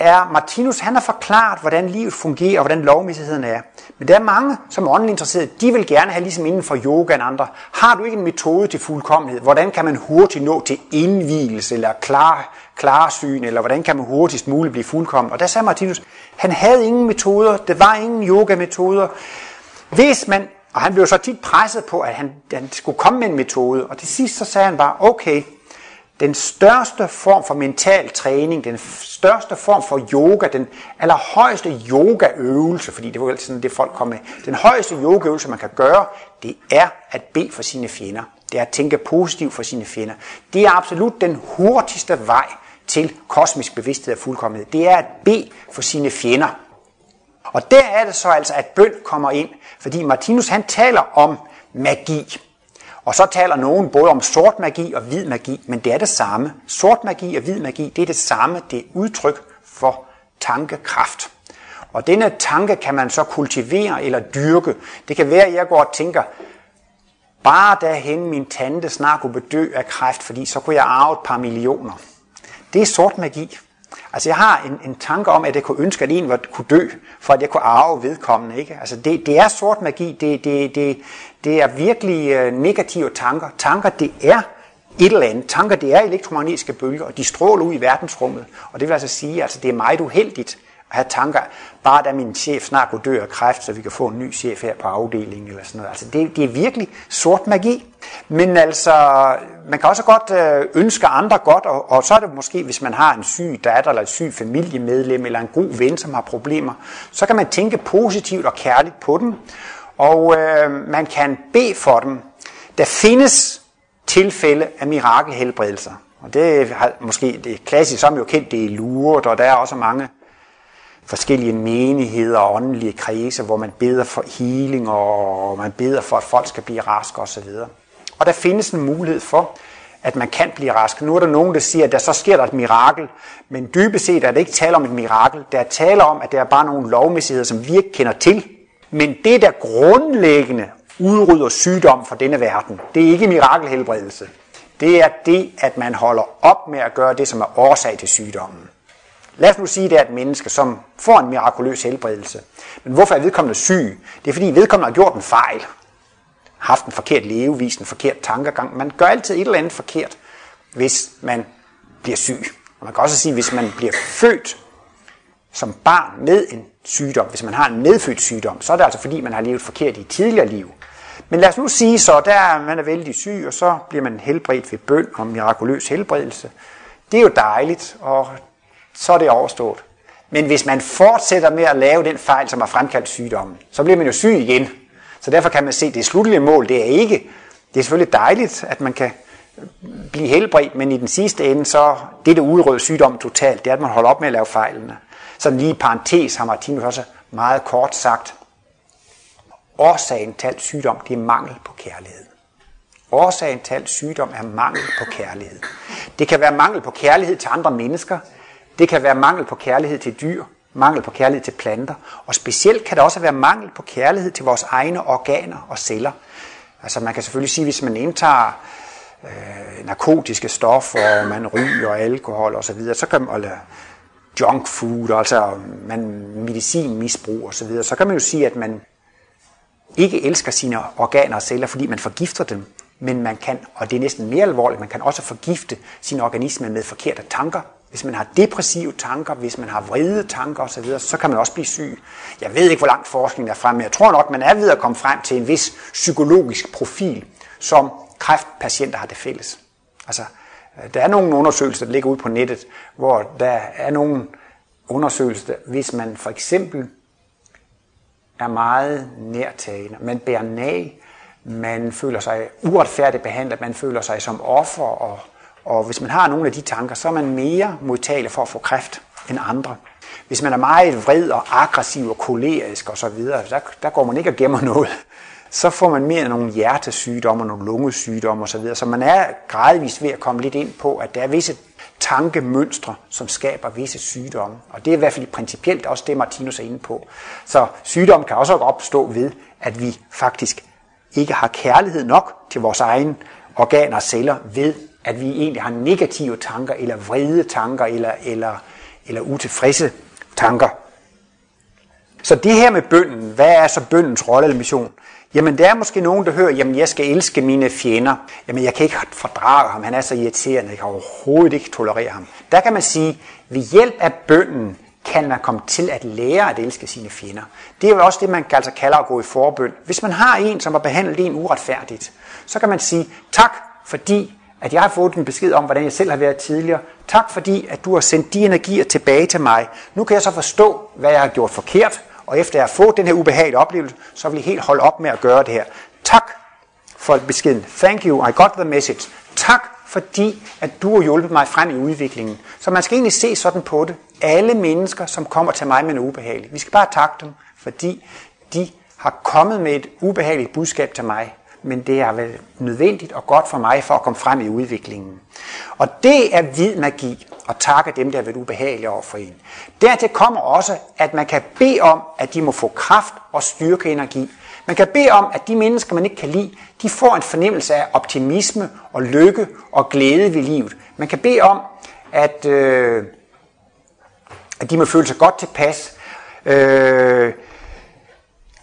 er Martinus, han har forklaret, hvordan livet fungerer og hvordan lovmæssigheden er. Men der er mange, som er åndeligt interesserede, de vil gerne have ligesom inden for yoga og andre. Har du ikke en metode til fuldkommenhed? Hvordan kan man hurtigt nå til indvielse eller klar, klarsyn, eller hvordan kan man hurtigst muligt blive fuldkommen? Og der sagde Martinus, han havde ingen metoder, der var ingen yoga-metoder. Hvis man, og han blev så tit presset på, at han, han skulle komme med en metode, og til sidst så sagde han bare, okay, den største form for mental træning, den største form for yoga, den allerhøjeste yogaøvelse, fordi det var altid sådan, det folk kom med, den højeste yogaøvelse, man kan gøre, det er at bede for sine fjender. Det er at tænke positivt for sine fjender. Det er absolut den hurtigste vej til kosmisk bevidsthed og fuldkommenhed. Det er at bede for sine fjender. Og der er det så altså, at bøn kommer ind, fordi Martinus han taler om magi. Og så taler nogen både om sort magi og hvid magi, men det er det samme. Sort magi og hvid magi, det er det samme. Det er udtryk for tankekraft. Og denne tanke kan man så kultivere eller dyrke. Det kan være, at jeg går og tænker, bare derhen min tante snart kunne bedø af kræft, fordi så kunne jeg arve et par millioner. Det er sort magi. Altså jeg har en, en tanke om, at jeg kunne ønske, at en var, kunne dø, for at jeg kunne arve vedkommende. Ikke? Altså det, det er sort magi, det, det, det, det er virkelig øh, negative tanker. Tanker, det er et eller andet. Tanker, det er elektromagnetiske bølger, og de stråler ud i verdensrummet. Og det vil altså sige, at altså, det er meget uheldigt have tanker, bare da min chef snart kunne dø af kræft, så vi kan få en ny chef her på afdelingen eller sådan noget. Altså det, det er virkelig sort magi. Men altså, man kan også godt øh, ønske andre godt, og, og så er det måske, hvis man har en syg datter eller et syg familiemedlem eller en god ven, som har problemer, så kan man tænke positivt og kærligt på dem, og øh, man kan bede for dem. Der findes tilfælde af mirakelhelbredelser. Og det er måske det klassiske, som jo kendt, det er luret, og der er også mange forskellige menigheder og åndelige kredse, hvor man beder for healing, og man beder for, at folk skal blive raske osv. Og der findes en mulighed for, at man kan blive rask. Nu er der nogen, der siger, at der så sker der et mirakel, men dybest set er det ikke tale om et mirakel. Der er tale om, at der er bare nogle lovmæssigheder, som vi ikke kender til. Men det, der grundlæggende udrydder sygdom fra denne verden, det er ikke mirakelhelbredelse. Det er det, at man holder op med at gøre det, som er årsag til sygdommen. Lad os nu sige, at det er et menneske, som får en mirakuløs helbredelse. Men hvorfor er vedkommende syg? Det er fordi vedkommende har gjort en fejl. Haft en forkert levevis, en forkert tankegang. Man gør altid et eller andet forkert, hvis man bliver syg. Og man kan også sige, hvis man bliver født som barn med en sygdom, hvis man har en medfødt sygdom, så er det altså fordi, man har levet forkert i tidligere liv. Men lad os nu sige så, der man er vældig syg, og så bliver man helbredt ved bøn og mirakuløs helbredelse. Det er jo dejligt, og så er det overstået. Men hvis man fortsætter med at lave den fejl, som har fremkaldt sygdommen, så bliver man jo syg igen. Så derfor kan man se, at det slutlige mål, det er ikke, det er selvfølgelig dejligt, at man kan blive helbredt, men i den sidste ende, så det, der udrydder sygdommen totalt, det er, at man holder op med at lave fejlene. Så lige i parentes har Martinus også meget kort sagt, årsagen til alt sygdom, det er mangel på kærlighed. Årsagen til alt sygdom er mangel på kærlighed. Det kan være mangel på kærlighed til andre mennesker, det kan være mangel på kærlighed til dyr, mangel på kærlighed til planter, og specielt kan det også være mangel på kærlighed til vores egne organer og celler. Altså man kan selvfølgelig sige, hvis man indtager øh, narkotiske stoffer, og man ryger alkohol osv., så kan man, eller junk food, altså man medicinmisbrug osv., så kan man jo sige, at man ikke elsker sine organer og celler, fordi man forgifter dem, men man kan, og det er næsten mere alvorligt, man kan også forgifte sin organisme med forkerte tanker, hvis man har depressive tanker, hvis man har vrede tanker osv., så kan man også blive syg. Jeg ved ikke, hvor langt forskningen er frem, men jeg tror nok, man er ved at komme frem til en vis psykologisk profil, som kræftpatienter har det fælles. Altså, øh, der er nogle undersøgelser, der ligger ude på nettet, hvor der er nogle undersøgelser, hvis man for eksempel er meget nærtagende, man bærer nag, man føler sig uretfærdigt behandlet, man føler sig som offer og og hvis man har nogle af de tanker, så er man mere modtagelig for at få kræft end andre. Hvis man er meget vred og aggressiv og kolerisk osv., der, der går man ikke og gemmer noget. Så får man mere nogle hjertesygdomme og nogle lungesygdomme osv. Så man er gradvist ved at komme lidt ind på, at der er visse tankemønstre, som skaber visse sygdomme. Og det er i hvert fald principielt også det, Martinus er inde på. Så sygdom kan også opstå ved, at vi faktisk ikke har kærlighed nok til vores egne organer og celler ved at vi egentlig har negative tanker, eller vrede tanker, eller, eller, eller utilfredse tanker. Så det her med bønden, hvad er så bøndens rolle eller mission? Jamen der er måske nogen, der hører, jamen jeg skal elske mine fjender. Jamen jeg kan ikke fordrage ham, han er så irriterende, jeg kan overhovedet ikke tolerere ham. Der kan man sige, ved hjælp af bønden kan man komme til at lære at elske sine fjender. Det er jo også det, man altså kalder at gå i forbøn. Hvis man har en, som har behandlet en uretfærdigt, så kan man sige, tak fordi at jeg har fået en besked om, hvordan jeg selv har været tidligere. Tak fordi, at du har sendt de energier tilbage til mig. Nu kan jeg så forstå, hvad jeg har gjort forkert, og efter jeg har fået den her ubehagelige oplevelse, så vil jeg helt holde op med at gøre det her. Tak for beskeden. Thank you, I got the message. Tak fordi, at du har hjulpet mig frem i udviklingen. Så man skal egentlig se sådan på det. Alle mennesker, som kommer til mig med en ubehagelig, vi skal bare takke dem, fordi de har kommet med et ubehageligt budskab til mig men det har været nødvendigt og godt for mig for at komme frem i udviklingen. Og det er hvid magi at takke dem, der har været ubehagelige over for en. Dertil kommer også, at man kan bede om, at de må få kraft og styrke energi. Man kan bede om, at de mennesker, man ikke kan lide, de får en fornemmelse af optimisme og lykke og glæde ved livet. Man kan bede om, at, øh, at de må føle sig godt tilpas. Øh,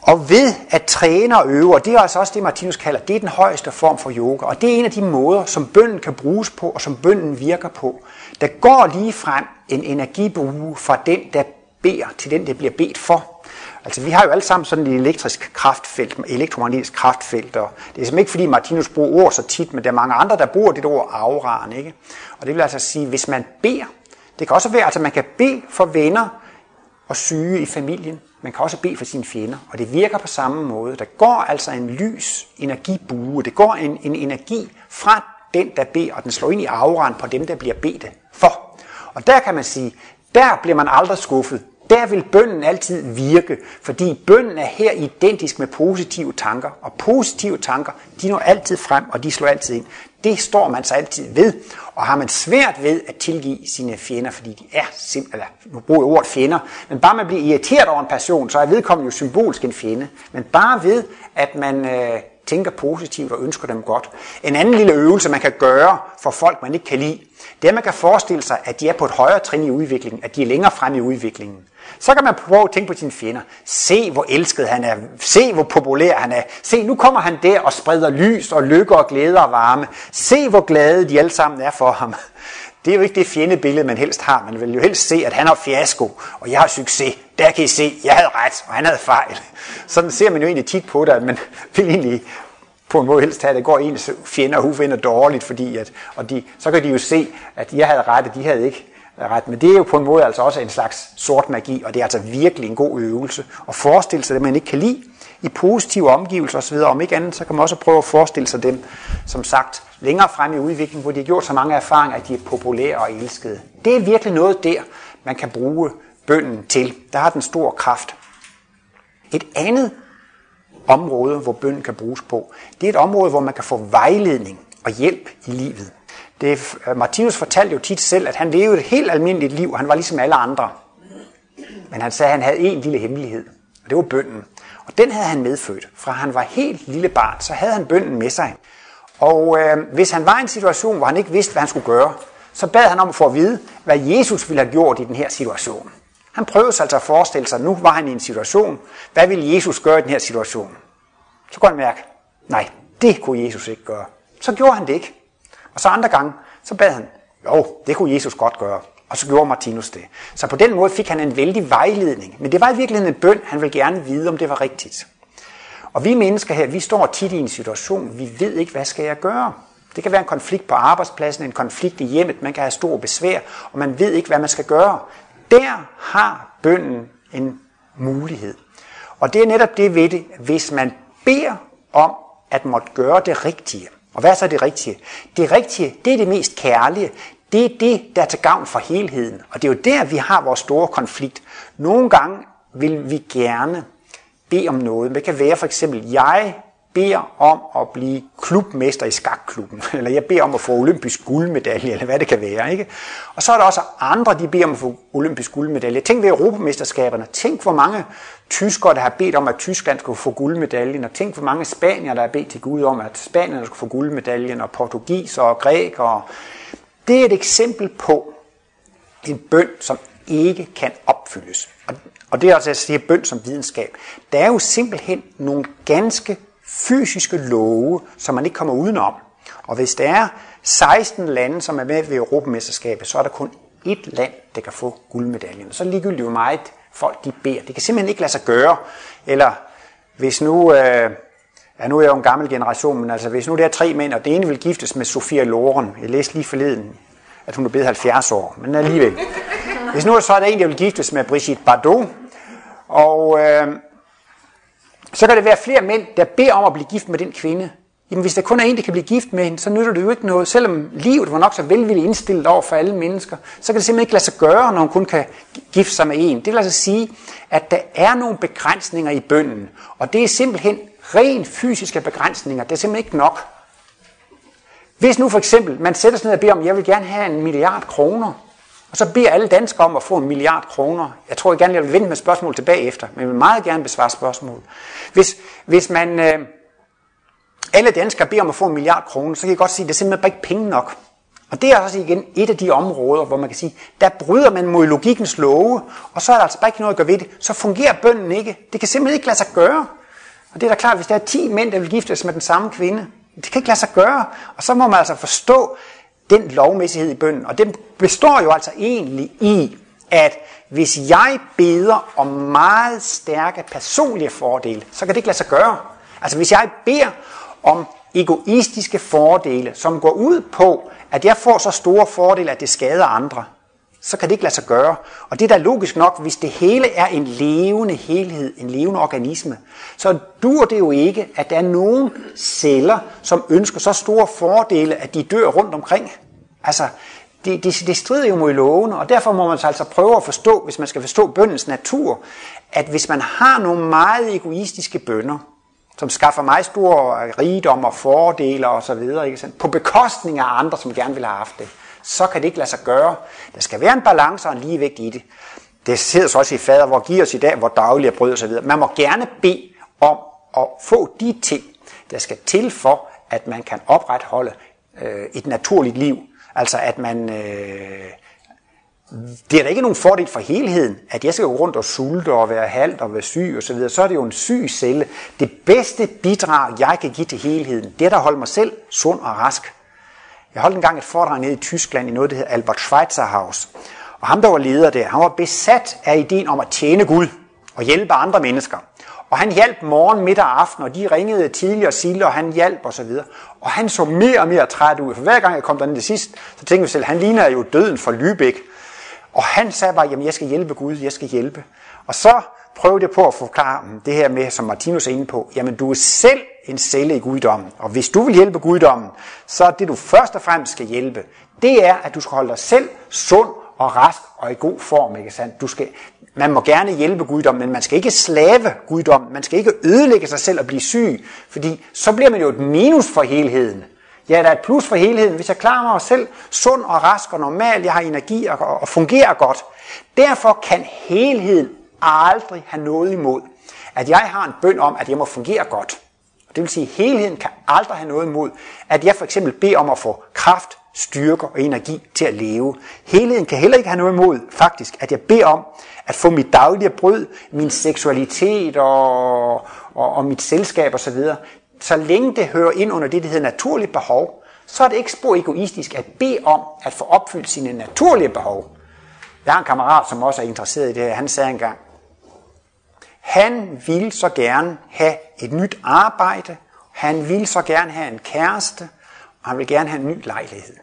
og ved at træne og øve, og det er altså også det, Martinus kalder, det er den højeste form for yoga. Og det er en af de måder, som bønden kan bruges på, og som bønden virker på. Der går lige frem en energibue fra den, der beder til den, der bliver bedt for. Altså vi har jo alle sammen sådan et elektrisk kraftfelt, elektromagnetisk kraftfelt, og det er simpelthen ikke fordi Martinus bruger ord så tit, men der er mange andre, der bruger det ord auraen, ikke? Og det vil altså sige, hvis man beder, det kan også være, at altså man kan bede for venner og syge i familien, man kan også bede for sine fjender, og det virker på samme måde. Der går altså en lys energibue, det går en, en energi fra den, der beder, og den slår ind i auraen på dem, der bliver bedt for. Og der kan man sige, der bliver man aldrig skuffet. Der vil bønden altid virke, fordi bønden er her identisk med positive tanker, og positive tanker, de når altid frem, og de slår altid ind. Det står man så altid ved, og har man svært ved at tilgive sine fjender, fordi de er simpelthen, nu bruger jeg ordet fjender, men bare man bliver irriteret over en person, så er vedkommende jo symbolsk en fjende. Men bare ved, at man øh, tænker positivt og ønsker dem godt. En anden lille øvelse, man kan gøre for folk, man ikke kan lide, det er, at man kan forestille sig, at de er på et højere trin i udviklingen, at de er længere frem i udviklingen. Så kan man prøve at tænke på sine fjender. Se, hvor elsket han er. Se, hvor populær han er. Se, nu kommer han der og spreder lys og lykke og glæde og varme. Se, hvor glade de alle sammen er for ham. Det er jo ikke det fjendebillede, man helst har. Man vil jo helst se, at han har fiasko, og jeg har succes. Der kan I se, jeg havde ret, og han havde fejl. Sådan ser man jo egentlig tit på det, at man vil egentlig på en måde helst have, at det går ens fjender og uvenner dårligt, fordi at, og de, så kan de jo se, at jeg havde ret, og de havde ikke ret. Men det er jo på en måde altså også en slags sort magi, og det er altså virkelig en god øvelse at forestille sig det, man ikke kan lide i positive omgivelser osv. Om ikke andet, så kan man også prøve at forestille sig dem, som sagt, længere frem i udviklingen, hvor de har gjort så mange erfaringer, at de er populære og elskede. Det er virkelig noget der, man kan bruge bønden til. Der har den stor kraft. Et andet område, hvor bønden kan bruges på, det er et område, hvor man kan få vejledning og hjælp i livet. Det, øh, Martinus fortalte jo tit selv, at han levede et helt almindeligt liv. Han var ligesom alle andre. Men han sagde, at han havde en lille hemmelighed, og det var bønden. Og den havde han medfødt. Fra han var helt lille barn, så havde han bønden med sig. Og øh, hvis han var i en situation, hvor han ikke vidste, hvad han skulle gøre, så bad han om at få at vide, hvad Jesus ville have gjort i den her situation. Han prøvede sig altså at forestille sig, at nu var han i en situation. Hvad ville Jesus gøre i den her situation? Så kunne han mærke, nej, det kunne Jesus ikke gøre. Så gjorde han det ikke. Og så andre gange, så bad han, jo, det kunne Jesus godt gøre. Og så gjorde Martinus det. Så på den måde fik han en vældig vejledning. Men det var i virkeligheden en bøn, han ville gerne vide, om det var rigtigt. Og vi mennesker her, vi står tit i en situation, vi ved ikke, hvad skal jeg gøre. Det kan være en konflikt på arbejdspladsen, en konflikt i hjemmet, man kan have stor besvær, og man ved ikke, hvad man skal gøre. Der har bønden en mulighed. Og det er netop det ved det, hvis man beder om at måtte gøre det rigtige. Og hvad er så det rigtige? Det rigtige, det er det mest kærlige. Det er det, der er til gavn for helheden. Og det er jo der, vi har vores store konflikt. Nogle gange vil vi gerne bede om noget. Det kan være for eksempel, jeg beder om at blive klubmester i skakklubben, eller jeg beder om at få olympisk guldmedalje, eller hvad det kan være. Ikke? Og så er der også andre, de beder om at få olympisk guldmedalje. Tænk ved Europamesterskaberne. Tænk, hvor mange tyskere, der har bedt om, at Tyskland skulle få guldmedaljen, og tænk, hvor mange spanier, der har bedt til Gud om, at Spanien skulle få guldmedaljen, og portugis og grækere. Det er et eksempel på en bøn, som ikke kan opfyldes. Og det er altså, jeg siger bøn som videnskab. Der er jo simpelthen nogle ganske fysiske love, som man ikke kommer udenom. Og hvis der er 16 lande, som er med ved Europamesterskabet, så er der kun ét land, der kan få guldmedaljen. Så ligegyldigt hvor meget folk de beder. Det kan simpelthen ikke lade sig gøre. Eller hvis nu, øh, ja nu er jeg jo en gammel generation, men altså hvis nu der er tre mænd, og det ene vil giftes med Sofia Loren. Jeg læste lige forleden, at hun er blevet 70 år, men alligevel. Hvis nu så er der en, der vil giftes med Brigitte Bardot, og øh, så kan det være flere mænd, der beder om at blive gift med den kvinde. Jamen hvis der kun er en, der kan blive gift med hende, så nytter det jo ikke noget. Selvom livet var nok så velvilligt indstillet over for alle mennesker, så kan det simpelthen ikke lade sig gøre, når hun kun kan gifte sig med en. Det vil altså sige, at der er nogle begrænsninger i bønden. Og det er simpelthen ren fysiske begrænsninger. Det er simpelthen ikke nok. Hvis nu for eksempel, man sætter sig ned og beder om, jeg vil gerne have en milliard kroner, og så beder alle danskere om at få en milliard kroner. Jeg tror jeg gerne, jeg vil vente med spørgsmål tilbage efter, men jeg vil meget gerne besvare spørgsmål. Hvis, hvis man, øh, alle danskere beder om at få en milliard kroner, så kan jeg godt sige, at det er simpelthen ikke penge nok. Og det er også igen et af de områder, hvor man kan sige, der bryder man mod logikkens love, og så er der altså bare ikke noget at gøre ved det. Så fungerer bønden ikke. Det kan simpelthen ikke lade sig gøre. Og det er da klart, hvis der er 10 mænd, der vil gifte sig med den samme kvinde, det kan ikke lade sig gøre. Og så må man altså forstå den lovmæssighed i bønden. Og den består jo altså egentlig i, at hvis jeg beder om meget stærke personlige fordele, så kan det ikke lade sig gøre. Altså hvis jeg beder om egoistiske fordele, som går ud på, at jeg får så store fordele, at det skader andre, så kan det ikke lade sig gøre. Og det er da logisk nok, hvis det hele er en levende helhed, en levende organisme, så dur det jo ikke, at der er nogle celler, som ønsker så store fordele, at de dør rundt omkring. Altså, det, det, det strider jo mod lovene, og derfor må man altså prøve at forstå, hvis man skal forstå bøndens natur, at hvis man har nogle meget egoistiske bønder, som skaffer mig store øh, rigdom og fordele og så videre, ikke sandt? på bekostning af andre, som gerne vil have haft det, så kan det ikke lade sig gøre. Der skal være en balance og en ligevægt i det. Det sidder så også i fader, hvor giver os i dag, hvor daglige brød og så videre. Man må gerne bede om at få de ting, der skal til for, at man kan opretholde øh, et naturligt liv. Altså at man... Øh, det er da ikke nogen fordel for helheden, at jeg skal gå rundt og sulte og være halvt og være syg osv. Så, videre. så er det jo en syg celle. Det bedste bidrag, jeg kan give til helheden, det er at holde mig selv sund og rask. Jeg holdt engang et foredrag nede i Tyskland i noget, der hedder Albert Schweitzer House. Og ham, der var leder der, han var besat af ideen om at tjene Gud og hjælpe andre mennesker. Og han hjalp morgen, middag og aften, og de ringede tidligere og silde, og han hjalp og så videre. Og han så mere og mere træt ud, for hver gang jeg kom derned til sidst, så tænkte jeg selv, han ligner jo døden for Lübeck. Og han sagde bare, jamen jeg skal hjælpe Gud, jeg skal hjælpe. Og så prøvede jeg på at forklare det her med, som Martinus er inde på, jamen du er selv en celle i guddommen. Og hvis du vil hjælpe guddommen, så er det du først og fremmest skal hjælpe, det er, at du skal holde dig selv sund og rask og i god form. Ikke sandt? Du skal, man må gerne hjælpe guddommen, men man skal ikke slave guddommen. Man skal ikke ødelægge sig selv og blive syg, fordi så bliver man jo et minus for helheden. Ja, der er et plus for helheden, hvis jeg klarer mig selv sund og rask og normal, jeg har energi og, og fungerer godt. Derfor kan helheden aldrig have noget imod, at jeg har en bøn om, at jeg må fungere godt. Det vil sige, at helheden kan aldrig have noget imod, at jeg for eksempel beder om at få kraft, styrke og energi til at leve. Helheden kan heller ikke have noget imod, faktisk, at jeg beder om at få mit daglige brød, min seksualitet og, og, og mit selskab osv. Så længe det hører ind under det, der hedder naturligt behov, så er det ikke spor egoistisk at bede om at få opfyldt sine naturlige behov. Jeg har en kammerat, som også er interesseret i det her. Han sagde engang, han ville så gerne have et nyt arbejde, han ville så gerne have en kæreste, og han ville gerne have en ny lejlighed.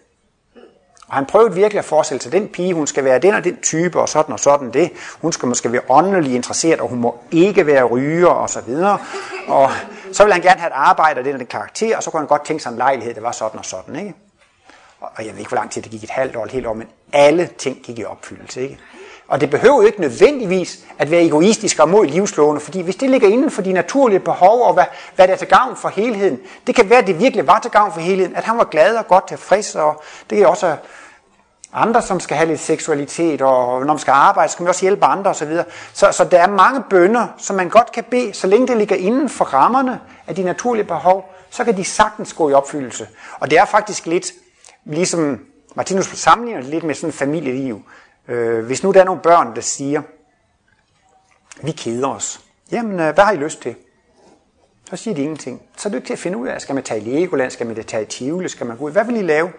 Og han prøvede virkelig at forestille sig, at den pige, hun skal være den og den type, og sådan og sådan det. Hun skal måske være åndelig interesseret, og hun må ikke være ryger, og så videre. Og så ville han gerne have et arbejde af den og den karakter, og så kunne han godt tænke sig en lejlighed, der var sådan og sådan, ikke? Og jeg ved ikke, hvor lang tid det gik, et halvt år et helt år, men alle ting gik i opfyldelse, ikke? Og det behøver jo ikke nødvendigvis at være egoistisk og mod livslående, fordi hvis det ligger inden for de naturlige behov, og hvad, hvad det er til gavn for helheden, det kan være, at det virkelig var til gavn for helheden, at han var glad og godt tilfreds, og det er også andre, som skal have lidt seksualitet, og når man skal arbejde, skal man også hjælpe andre osv. Så, så der er mange bønder, som man godt kan bede, så længe det ligger inden for rammerne af de naturlige behov, så kan de sagtens gå i opfyldelse. Og det er faktisk lidt, ligesom Martinus sammenligner det lidt med sådan et familieliv. Øh, hvis nu der er nogle børn, der siger, vi keder os. Jamen, øh, hvad har I lyst til? Så siger de ingenting. Så er det ikke til at finde ud af, skal man tage i Legoland, skal man tage i Tivoli, skal man gå ud? Hvad vil I lave?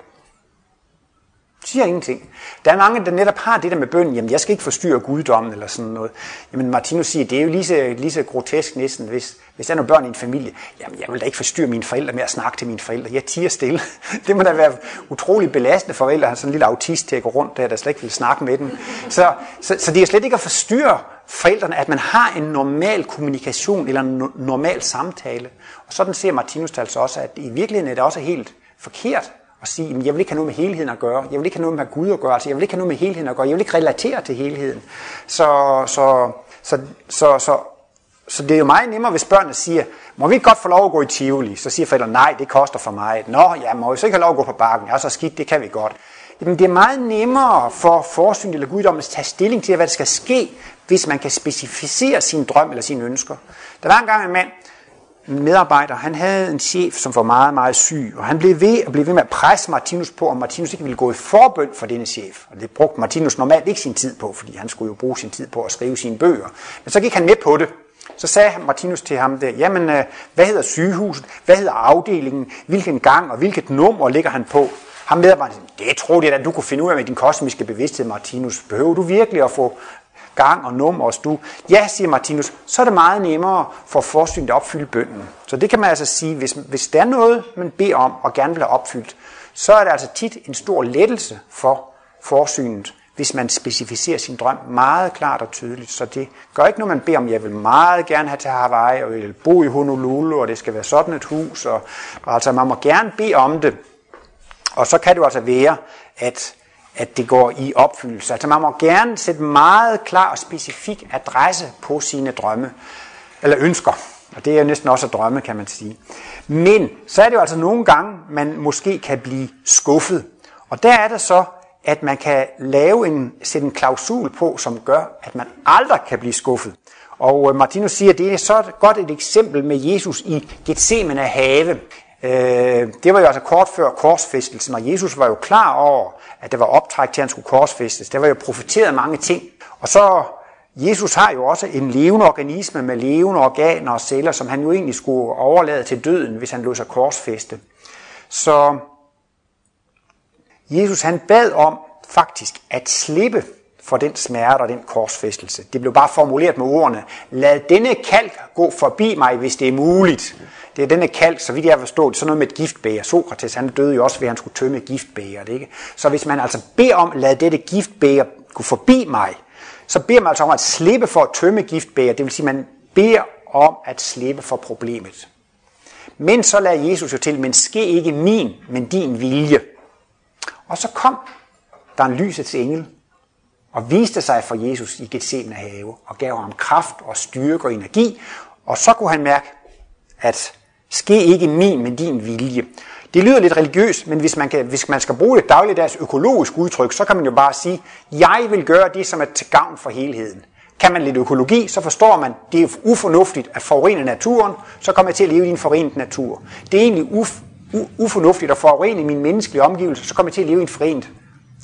Siger ingenting. Der er mange, der netop har det der med bønden, jamen jeg skal ikke forstyrre guddommen eller sådan noget. Jamen Martinus siger, det er jo lige så, lige så grotesk næsten, hvis, hvis der er nogle børn i en familie. Jamen jeg vil da ikke forstyrre mine forældre med at snakke til mine forældre. Jeg tiger stille. Det må da være utrolig belastende for forældre, at sådan en lille autist til at gå rundt der, der slet ikke vil snakke med dem. Så, så, så det er slet ikke at forstyrre forældrene, at man har en normal kommunikation eller en normal samtale. Og sådan ser Martinus altså også, at i virkeligheden er det også helt forkert og sige, at jeg vil ikke have noget med helheden at gøre, jeg vil ikke have noget med Gud at gøre, altså jeg vil ikke have noget med helheden at gøre, jeg vil ikke relatere til helheden. Så, så, så, så, så, så det er jo meget nemmere, hvis børnene siger, må vi ikke godt få lov at gå i Tivoli? Så siger forældrene, nej, det koster for mig. Nå, ja, må vi så ikke have lov at gå på bakken? Ja, så skidt, det kan vi godt. Jamen, det er meget nemmere for forsyn eller guddommen at tage stilling til, hvad der skal ske, hvis man kan specificere sin drøm eller sine ønsker. Der var engang en mand, en medarbejder, han havde en chef, som var meget, meget syg, og han blev ved og blev ved med at presse Martinus på, om Martinus ikke ville gå i forbøn for denne chef. Og det brugte Martinus normalt ikke sin tid på, fordi han skulle jo bruge sin tid på at skrive sine bøger. Men så gik han med på det. Så sagde Martinus til ham der, jamen, øh, hvad hedder sygehuset? Hvad hedder afdelingen? Hvilken gang og hvilket nummer ligger han på? Ham medarbejderen det tror jeg at du kunne finde ud af med din kosmiske bevidsthed, Martinus. Behøver du virkelig at få gang og nummer og stu? Ja, siger Martinus, så er det meget nemmere for forsynet at opfylde bønden. Så det kan man altså sige, hvis, hvis der er noget, man beder om og gerne vil have opfyldt, så er det altså tit en stor lettelse for forsynet, hvis man specificerer sin drøm meget klart og tydeligt. Så det gør ikke noget, man beder om, jeg vil meget gerne have til Hawaii, og jeg vil bo i Honolulu, og det skal være sådan et hus. Og, og altså, man må gerne bede om det. Og så kan det jo altså være, at, at det går i opfyldelse. Altså man må gerne sætte meget klar og specifik adresse på sine drømme, eller ønsker. Og det er jo næsten også at drømme, kan man sige. Men så er det jo altså nogle gange, man måske kan blive skuffet. Og der er det så, at man kan lave en, sætte en klausul på, som gør, at man aldrig kan blive skuffet. Og øh, Martinus siger, at det er så godt et eksempel med Jesus i Gethsemane have. Øh, det var jo altså kort før korsfæstelsen, og Jesus var jo klar over, at det var optræk til, at han skulle korsfæstes. Det var jo profeteret mange ting. Og så, Jesus har jo også en levende organisme med levende organer og celler, som han jo egentlig skulle overlade til døden, hvis han lod sig korsfæste. Så Jesus han bad om faktisk at slippe for den smerte og den korsfæstelse. Det blev bare formuleret med ordene, lad denne kalk gå forbi mig, hvis det er muligt. Det er denne kalk, så vidt jeg har forstået, sådan noget med et giftbæger. Sokrates, han døde jo også ved, at han skulle tømme giftbægeret. giftbæger. Ikke? Så hvis man altså beder om, lad dette giftbæger gå forbi mig, så beder man altså om at slippe for at tømme giftbæger. Det vil sige, man beder om at slippe for problemet. Men så lader Jesus jo til, men ske ikke min, men din vilje. Og så kom der en lysets engel og viste sig for Jesus i Gethsemane have og gav ham kraft og styrke og energi. Og så kunne han mærke, at ske ikke min, men din vilje. Det lyder lidt religiøst, men hvis man, kan, hvis man skal bruge det dagligdags økologisk udtryk, så kan man jo bare sige, jeg vil gøre det, som er til gavn for helheden. Kan man lidt økologi, så forstår man, det er ufornuftigt at forurene naturen, så kommer jeg til at leve i en forenet natur. Det er egentlig uf, u, ufornuftigt at forurene min menneskelige omgivelser, så kommer jeg til at leve i en forenet,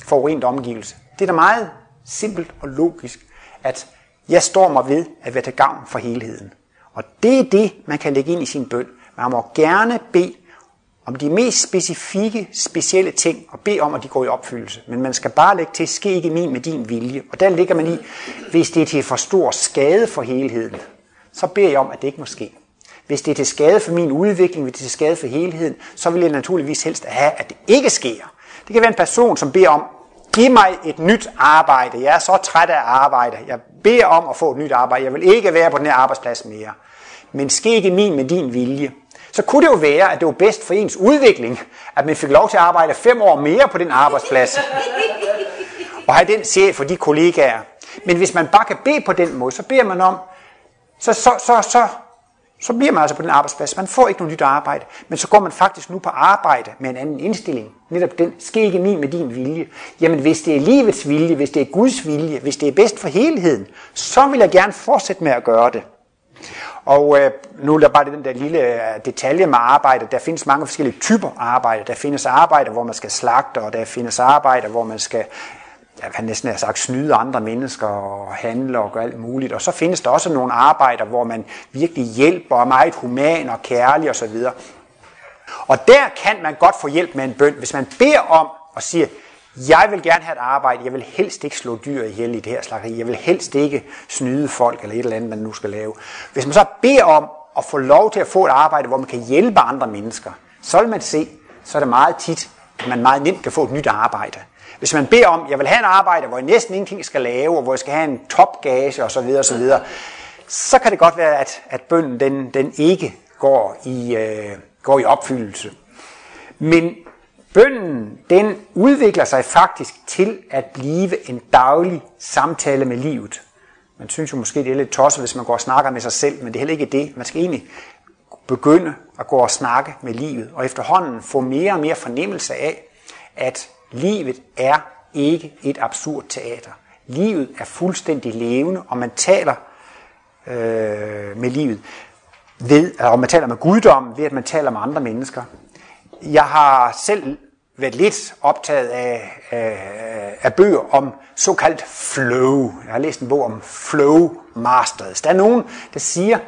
forurenet omgivelse. Det er da meget simpelt og logisk, at jeg står mig ved at være til gavn for helheden. Og det er det, man kan lægge ind i sin bøn. Man må gerne bede om de mest specifikke, specielle ting, og bede om, at de går i opfyldelse. Men man skal bare lægge til, ske ikke min med din vilje. Og der ligger man i, hvis det er til for stor skade for helheden, så beder jeg om, at det ikke må ske. Hvis det er til skade for min udvikling, hvis det er til skade for helheden, så vil jeg naturligvis helst have, at det ikke sker. Det kan være en person, som beder om, giv mig et nyt arbejde. Jeg er så træt af arbejde. Jeg beder om at få et nyt arbejde. Jeg vil ikke være på den her arbejdsplads mere. Men ske ikke min med din vilje. Så kunne det jo være, at det var bedst for ens udvikling, at man fik lov til at arbejde fem år mere på den arbejdsplads. Og have den chef for de kollegaer. Men hvis man bare kan bede på den måde, så beder man om, så, så, så, så, så bliver man altså på den arbejdsplads. Man får ikke noget nyt arbejde, men så går man faktisk nu på arbejde med en anden indstilling. Netop den, sker ikke min med din vilje. Jamen hvis det er livets vilje, hvis det er Guds vilje, hvis det er bedst for helheden, så vil jeg gerne fortsætte med at gøre det. Og øh, nu er der bare den der lille øh, detalje med arbejde. Der findes mange forskellige typer arbejde. Der findes arbejde, hvor man skal slagte, og der findes arbejde, hvor man skal jeg kan næsten have sagt, snyde andre mennesker og handle og gøre alt muligt. Og så findes der også nogle arbejder, hvor man virkelig hjælper og er meget human og kærlig osv. Og der kan man godt få hjælp med en bøn, hvis man beder om og siger, jeg vil gerne have et arbejde, jeg vil helst ikke slå dyr ihjel i det her slagteri, jeg vil helst ikke snyde folk eller et eller andet, man nu skal lave. Hvis man så beder om at få lov til at få et arbejde, hvor man kan hjælpe andre mennesker, så vil man se, så er det meget tit, at man meget nemt kan få et nyt arbejde. Hvis man beder om, jeg vil have en arbejde, hvor jeg næsten ingenting skal lave, og hvor jeg skal have en topgage osv., osv., så kan det godt være, at, at bønden den, den ikke går i, øh, går i opfyldelse. Men bønden den udvikler sig faktisk til at blive en daglig samtale med livet. Man synes jo måske, det er lidt tosset, hvis man går og snakker med sig selv, men det er heller ikke det. Man skal egentlig begynde at gå og snakke med livet, og efterhånden få mere og mere fornemmelse af, at Livet er ikke et absurd teater. Livet er fuldstændig levende, og man taler øh, med livet ved, og man taler med guddommen ved, at man taler med andre mennesker. Jeg har selv været lidt optaget af, af, af bøger om såkaldt flow. Jeg har læst en bog om flow masters. Der er nogen, der siger,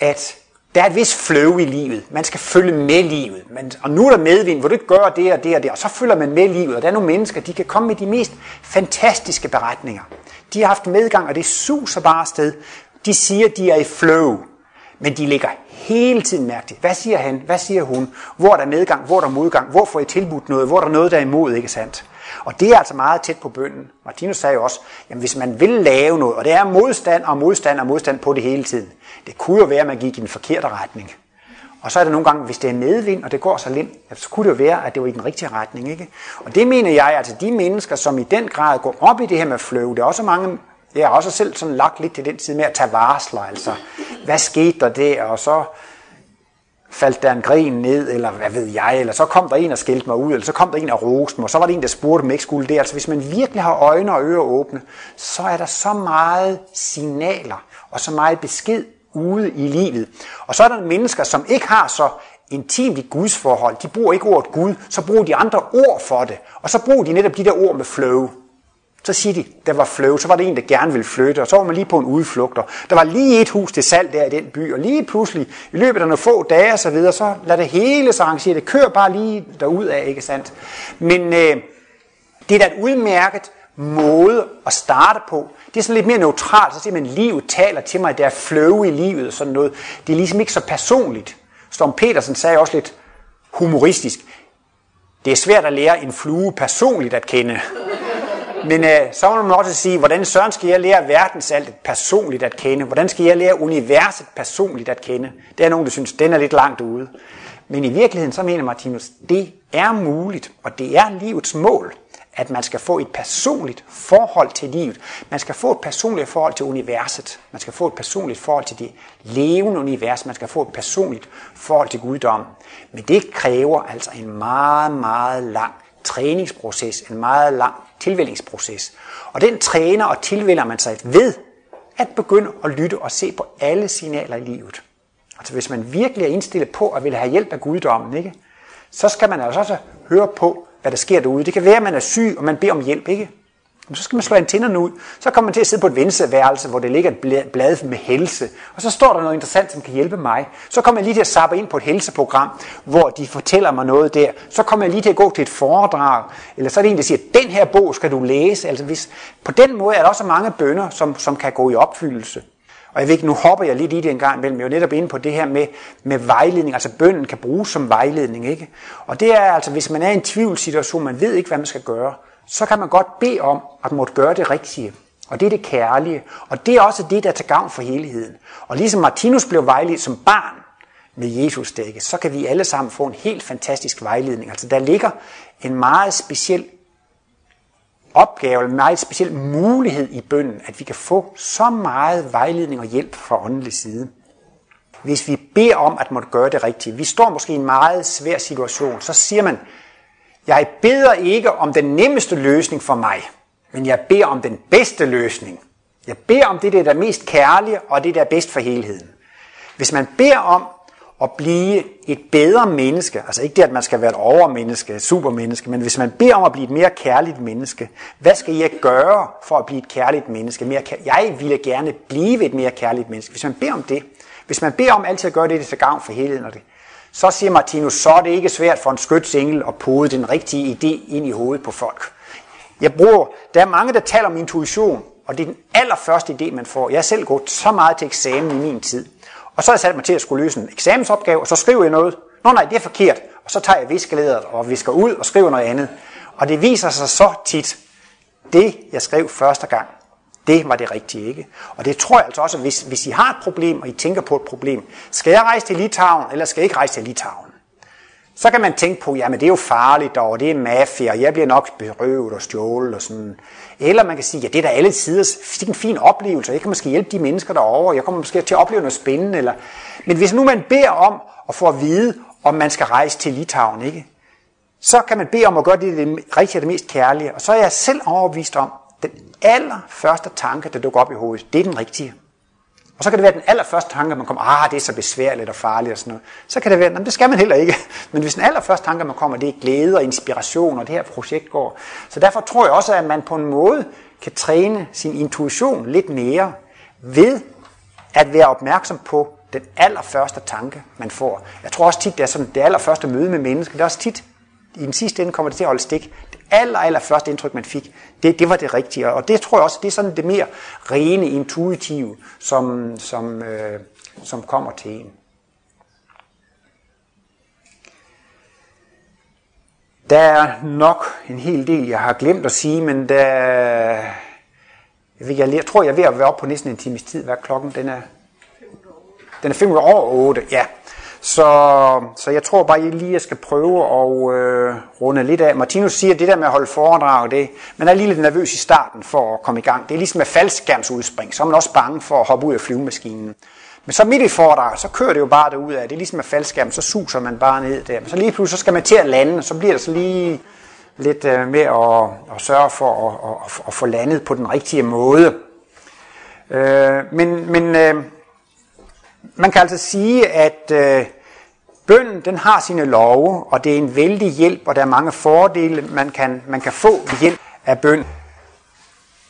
at der er et vis flow i livet. Man skal følge med livet. Man, og nu er der medvind, hvor du ikke gør det og det og det, og så følger man med livet. Og der er nogle mennesker, de kan komme med de mest fantastiske beretninger. De har haft medgang, og det suser bare sted. De siger, de er i flow, men de ligger hele tiden mærke det. Hvad siger han? Hvad siger hun? Hvor er der medgang? Hvor er der modgang? Hvor får I tilbudt noget? Hvor er der noget, der er imod? Ikke sandt? Og det er altså meget tæt på bønden. Martinus sagde jo også, at hvis man vil lave noget, og det er modstand og modstand og modstand på det hele tiden, det kunne jo være, at man gik i den forkerte retning. Og så er det nogle gange, hvis det er medvind, og det går så lidt, så kunne det jo være, at det var i den rigtige retning. Ikke? Og det mener jeg, altså de mennesker, som i den grad går op i det her med flow, det er også mange, jeg har også selv sådan lagt lidt til den tid med at tage varsler, altså hvad skete der der, og så faldt der en gren ned, eller hvad ved jeg, eller så kom der en og skældte mig ud, eller så kom der en og roste mig, og så var der en, der spurgte, om ikke skulle det. Altså hvis man virkelig har øjne og ører åbne, så er der så meget signaler, og så meget besked ude i livet. Og så er der mennesker, som ikke har så intimt i Guds forhold. De bruger ikke ordet Gud, så bruger de andre ord for det. Og så bruger de netop de der ord med flow. Så siger de, der var flow, så var det en, der gerne ville flytte, og så var man lige på en udflugt, og Der var lige et hus til salg der i den by, og lige pludselig, i løbet af nogle få dage og så videre, så lader det hele sig arrangere. Det kører bare lige derud af, ikke sandt? Men øh, det er da et udmærket måde at starte på. Det er sådan lidt mere neutralt, så siger man, livet taler til mig, der er flow i livet og sådan noget. Det er ligesom ikke så personligt. Storm Petersen sagde også lidt humoristisk, det er svært at lære en flue personligt at kende. Men øh, så må man også sige, hvordan søren skal jeg lære verdensaltet personligt at kende? Hvordan skal jeg lære universet personligt at kende? Det er nogen, der synes, den er lidt langt ude. Men i virkeligheden, så mener Martinus, det er muligt, og det er livets mål, at man skal få et personligt forhold til livet. Man skal få et personligt forhold til universet. Man skal få et personligt forhold til det levende univers. Man skal få et personligt forhold til guddommen. Men det kræver altså en meget, meget lang træningsproces, en meget lang tilvællingsproces. Og den træner og tilvælger man sig ved at begynde at lytte og se på alle signaler i livet. Altså hvis man virkelig er indstillet på at vil have hjælp af guddommen, ikke? så skal man altså også høre på, hvad der sker derude. Det kan være, at man er syg, og man beder om hjælp, ikke? Så skal man slå antennerne ud. Så kommer man til at sidde på et venseværelse, hvor det ligger et blad med helse. Og så står der noget interessant, som kan hjælpe mig. Så kommer jeg lige til at sappe ind på et helseprogram, hvor de fortæller mig noget der. Så kommer jeg lige til at gå til et foredrag. Eller så er det en, der siger, den her bog skal du læse. Altså hvis, på den måde er der også mange bønder, som, som kan gå i opfyldelse. Og jeg ved ikke, nu hopper jeg lidt i det en gang imellem, jeg er jo netop inde på det her med, med vejledning, altså bønden kan bruges som vejledning, ikke? Og det er altså, hvis man er i en tvivlssituation, man ved ikke, hvad man skal gøre, så kan man godt bede om at måtte gøre det rigtige. Og det er det kærlige. Og det er også det, der er til gavn for helheden. Og ligesom Martinus blev vejledt som barn med Jesus dække, så kan vi alle sammen få en helt fantastisk vejledning. Altså der ligger en meget speciel opgave, en meget speciel mulighed i bønden, at vi kan få så meget vejledning og hjælp fra åndelig side. Hvis vi beder om at måtte gøre det rigtige. Vi står måske i en meget svær situation. Så siger man, jeg beder ikke om den nemmeste løsning for mig, men jeg beder om den bedste løsning. Jeg beder om det, der er mest kærlige, og det, der er bedst for helheden. Hvis man beder om at blive et bedre menneske, altså ikke det, at man skal være et overmenneske, supermenneske, men hvis man beder om at blive et mere kærligt menneske, hvad skal jeg gøre for at blive et kærligt menneske? Mere kær- jeg ville gerne blive et mere kærligt menneske. Hvis man beder om det, hvis man beder om altid at gøre det, det er til gavn for helheden, og det, så siger Martinus, så er det ikke svært for en skytsengel at pode den rigtige idé ind i hovedet på folk. Jeg bruger, der er mange, der taler om intuition, og det er den allerførste idé, man får. Jeg har selv gået så meget til eksamen i min tid. Og så har jeg sat mig til at skulle løse en eksamensopgave, og så skriver jeg noget. Nå nej, det er forkert. Og så tager jeg viskelæderet og visker ud og skriver noget andet. Og det viser sig så tit, det jeg skrev første gang, det var det rigtige, ikke? Og det tror jeg altså også, hvis, hvis I har et problem, og I tænker på et problem, skal jeg rejse til Litauen, eller skal jeg ikke rejse til Litauen? Så kan man tænke på, jamen det er jo farligt, og det er mafia, og jeg bliver nok berøvet og stjålet og sådan. Eller man kan sige, ja det er da alle tider, det er en fin oplevelse, og jeg kan måske hjælpe de mennesker derovre, jeg kommer måske til at opleve noget spændende. Eller... Men hvis nu man beder om at få at vide, om man skal rejse til Litauen, ikke? så kan man bede om at gøre det, det rigtige og det mest kærlige. Og så er jeg selv overbevist om, den allerførste tanke, der dukker op i hovedet, det er den rigtige. Og så kan det være den allerførste tanke, man kommer, ah, det er så besværligt og farligt og sådan noget. Så kan det være, det skal man heller ikke. Men hvis den allerførste tanke, man kommer, det er glæde og inspiration, og det her projekt går. Så derfor tror jeg også, at man på en måde kan træne sin intuition lidt mere ved at være opmærksom på Den allerførste tanke, man får. Jeg tror også tit, det er sådan, det allerførste møde med mennesker, det er også tit, i den sidste ende kommer det til at holde stik aller, aller, første indtryk, man fik, det, det var det rigtige. Og det tror jeg også, det er sådan det mere rene, intuitive, som, som, øh, som kommer til en. Der er nok en hel del, jeg har glemt at sige, men der, jeg, ved, jeg, jeg tror, jeg er ved at være oppe på næsten en times tid. Hvad er klokken? Den er, den er 5 over 8, ja. Så, så jeg tror bare I lige, jeg skal prøve at øh, runde lidt af. Martinus siger, at det der med at holde foredrag, det, man er lige lidt nervøs i starten for at komme i gang. Det er ligesom med faldskærmsudspring, så er man også bange for at hoppe ud af flyvemaskinen. Men så midt i foredraget, så kører det jo bare derud af. Det er ligesom med faldskærm, så suser man bare ned der. Men så lige pludselig så skal man til at lande, så bliver det så lige lidt øh, med at, at sørge for at, at, at få landet på den rigtige måde. Øh, men men øh, man kan altså sige, at øh, bønden den har sine love, og det er en vældig hjælp, og der er mange fordele, man kan, man kan få ved hjælp af bøn.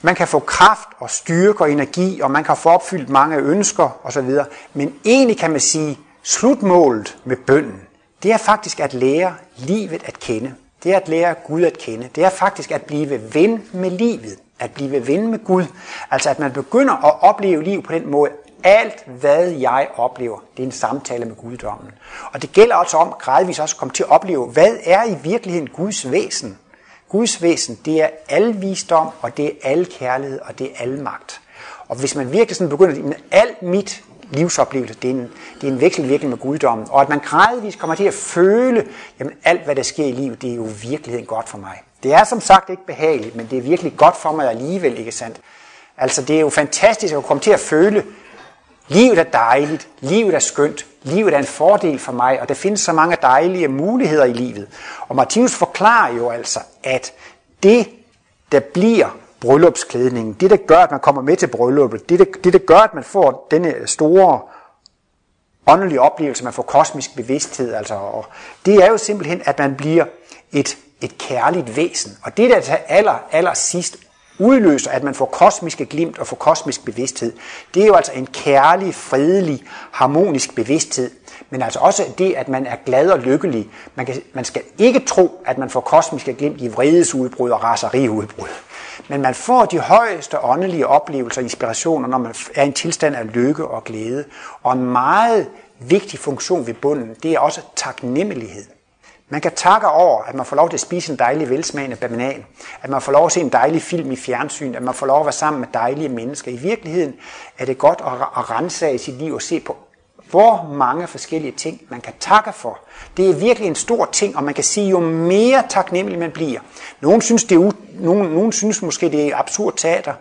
Man kan få kraft og styrke og energi, og man kan få opfyldt mange ønsker osv. Men egentlig kan man sige, slutmålet med bønden, det er faktisk at lære livet at kende. Det er at lære Gud at kende. Det er faktisk at blive ven med livet. At blive ven med Gud. Altså at man begynder at opleve liv på den måde. Alt hvad jeg oplever, det er en samtale med guddommen. Og det gælder også om gradvist også at komme til at opleve, hvad er i virkeligheden Guds væsen? Guds væsen, det er al visdom, og det er al kærlighed, og det er al magt. Og hvis man virkelig sådan begynder, at alt mit livsoplevelse, det er en, det er en veksel virkelig med guddommen, og at man gradvist kommer til at føle, jamen alt hvad der sker i livet, det er jo virkeligheden godt for mig. Det er som sagt ikke behageligt, men det er virkelig godt for mig alligevel, ikke sandt? Altså det er jo fantastisk at komme til at føle, livet er dejligt, livet er skønt, livet er en fordel for mig, og der findes så mange dejlige muligheder i livet. Og Martinus forklarer jo altså, at det, der bliver bryllupsklædningen, det der gør, at man kommer med til brylluppet, det der, det der gør, at man får denne store åndelige oplevelse, man får kosmisk bevidsthed, altså, og det er jo simpelthen, at man bliver et, et kærligt væsen. Og det der til aller, aller sidst udløser, at man får kosmiske glimt og får kosmisk bevidsthed, det er jo altså en kærlig, fredelig, harmonisk bevidsthed. Men altså også det, at man er glad og lykkelig. Man, kan, man skal ikke tro, at man får kosmiske glimt i vredesudbrud og raseriudbrud. Men man får de højeste åndelige oplevelser og inspirationer, når man er i en tilstand af lykke og glæde. Og en meget vigtig funktion ved bunden, det er også taknemmelighed. Man kan takke over, at man får lov til at spise en dejlig velsmagende banan, at man får lov at se en dejlig film i fjernsyn, at man får lov at være sammen med dejlige mennesker. I virkeligheden er det godt at, at rense i sit liv og se på, hvor mange forskellige ting man kan takke for. Det er virkelig en stor ting, og man kan sige, jo mere taknemmelig man bliver. Nogen synes, det er u- nogen, nogen synes måske, det er absurd teater,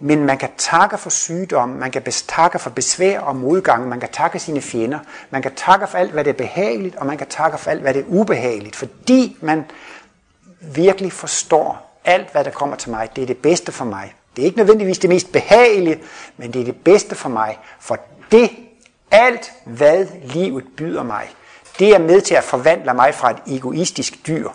men man kan takke for sygdom, man kan takke for besvær og modgang, man kan takke sine fjender, man kan takke for alt, hvad det er behageligt, og man kan takke for alt, hvad det er ubehageligt, fordi man virkelig forstår alt, hvad der kommer til mig. Det er det bedste for mig. Det er ikke nødvendigvis det mest behagelige, men det er det bedste for mig. For det, alt hvad livet byder mig, det er med til at forvandle mig fra et egoistisk dyr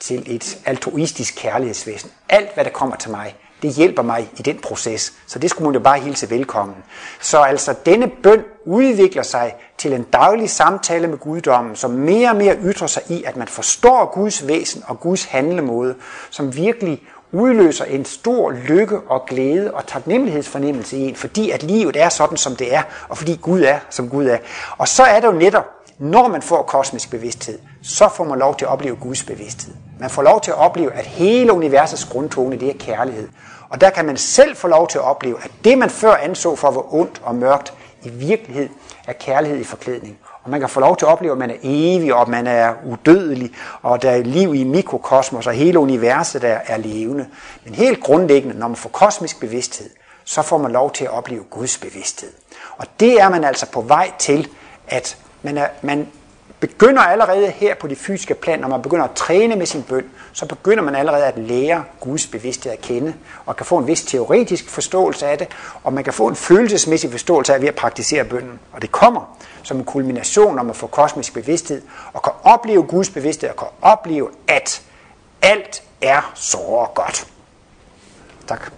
til et altruistisk kærlighedsvæsen. Alt hvad der kommer til mig, det hjælper mig i den proces. Så det skulle man jo bare hilse velkommen. Så altså denne bøn udvikler sig til en daglig samtale med guddommen, som mere og mere ytrer sig i, at man forstår Guds væsen og Guds handlemåde, som virkelig udløser en stor lykke og glæde og taknemmelighedsfornemmelse i en, fordi at livet er sådan, som det er, og fordi Gud er, som Gud er. Og så er det jo netop, når man får kosmisk bevidsthed, så får man lov til at opleve Guds bevidsthed. Man får lov til at opleve, at hele universets grundtone, det er kærlighed. Og der kan man selv få lov til at opleve, at det man før anså for at være ondt og mørkt, i virkelighed er kærlighed i forklædning. Og man kan få lov til at opleve, at man er evig, og at man er udødelig, og der er liv i mikrokosmos, og hele universet der er levende. Men helt grundlæggende, når man får kosmisk bevidsthed, så får man lov til at opleve Guds bevidsthed. Og det er man altså på vej til, at man, er, man begynder allerede her på det fysiske plan, når man begynder at træne med sin bøn, så begynder man allerede at lære Guds bevidsthed at kende, og kan få en vis teoretisk forståelse af det, og man kan få en følelsesmæssig forståelse af ved at praktisere bønnen. Og det kommer som en kulmination, når man får kosmisk bevidsthed, og kan opleve Guds bevidsthed, og kan opleve, at alt er så godt. Tak.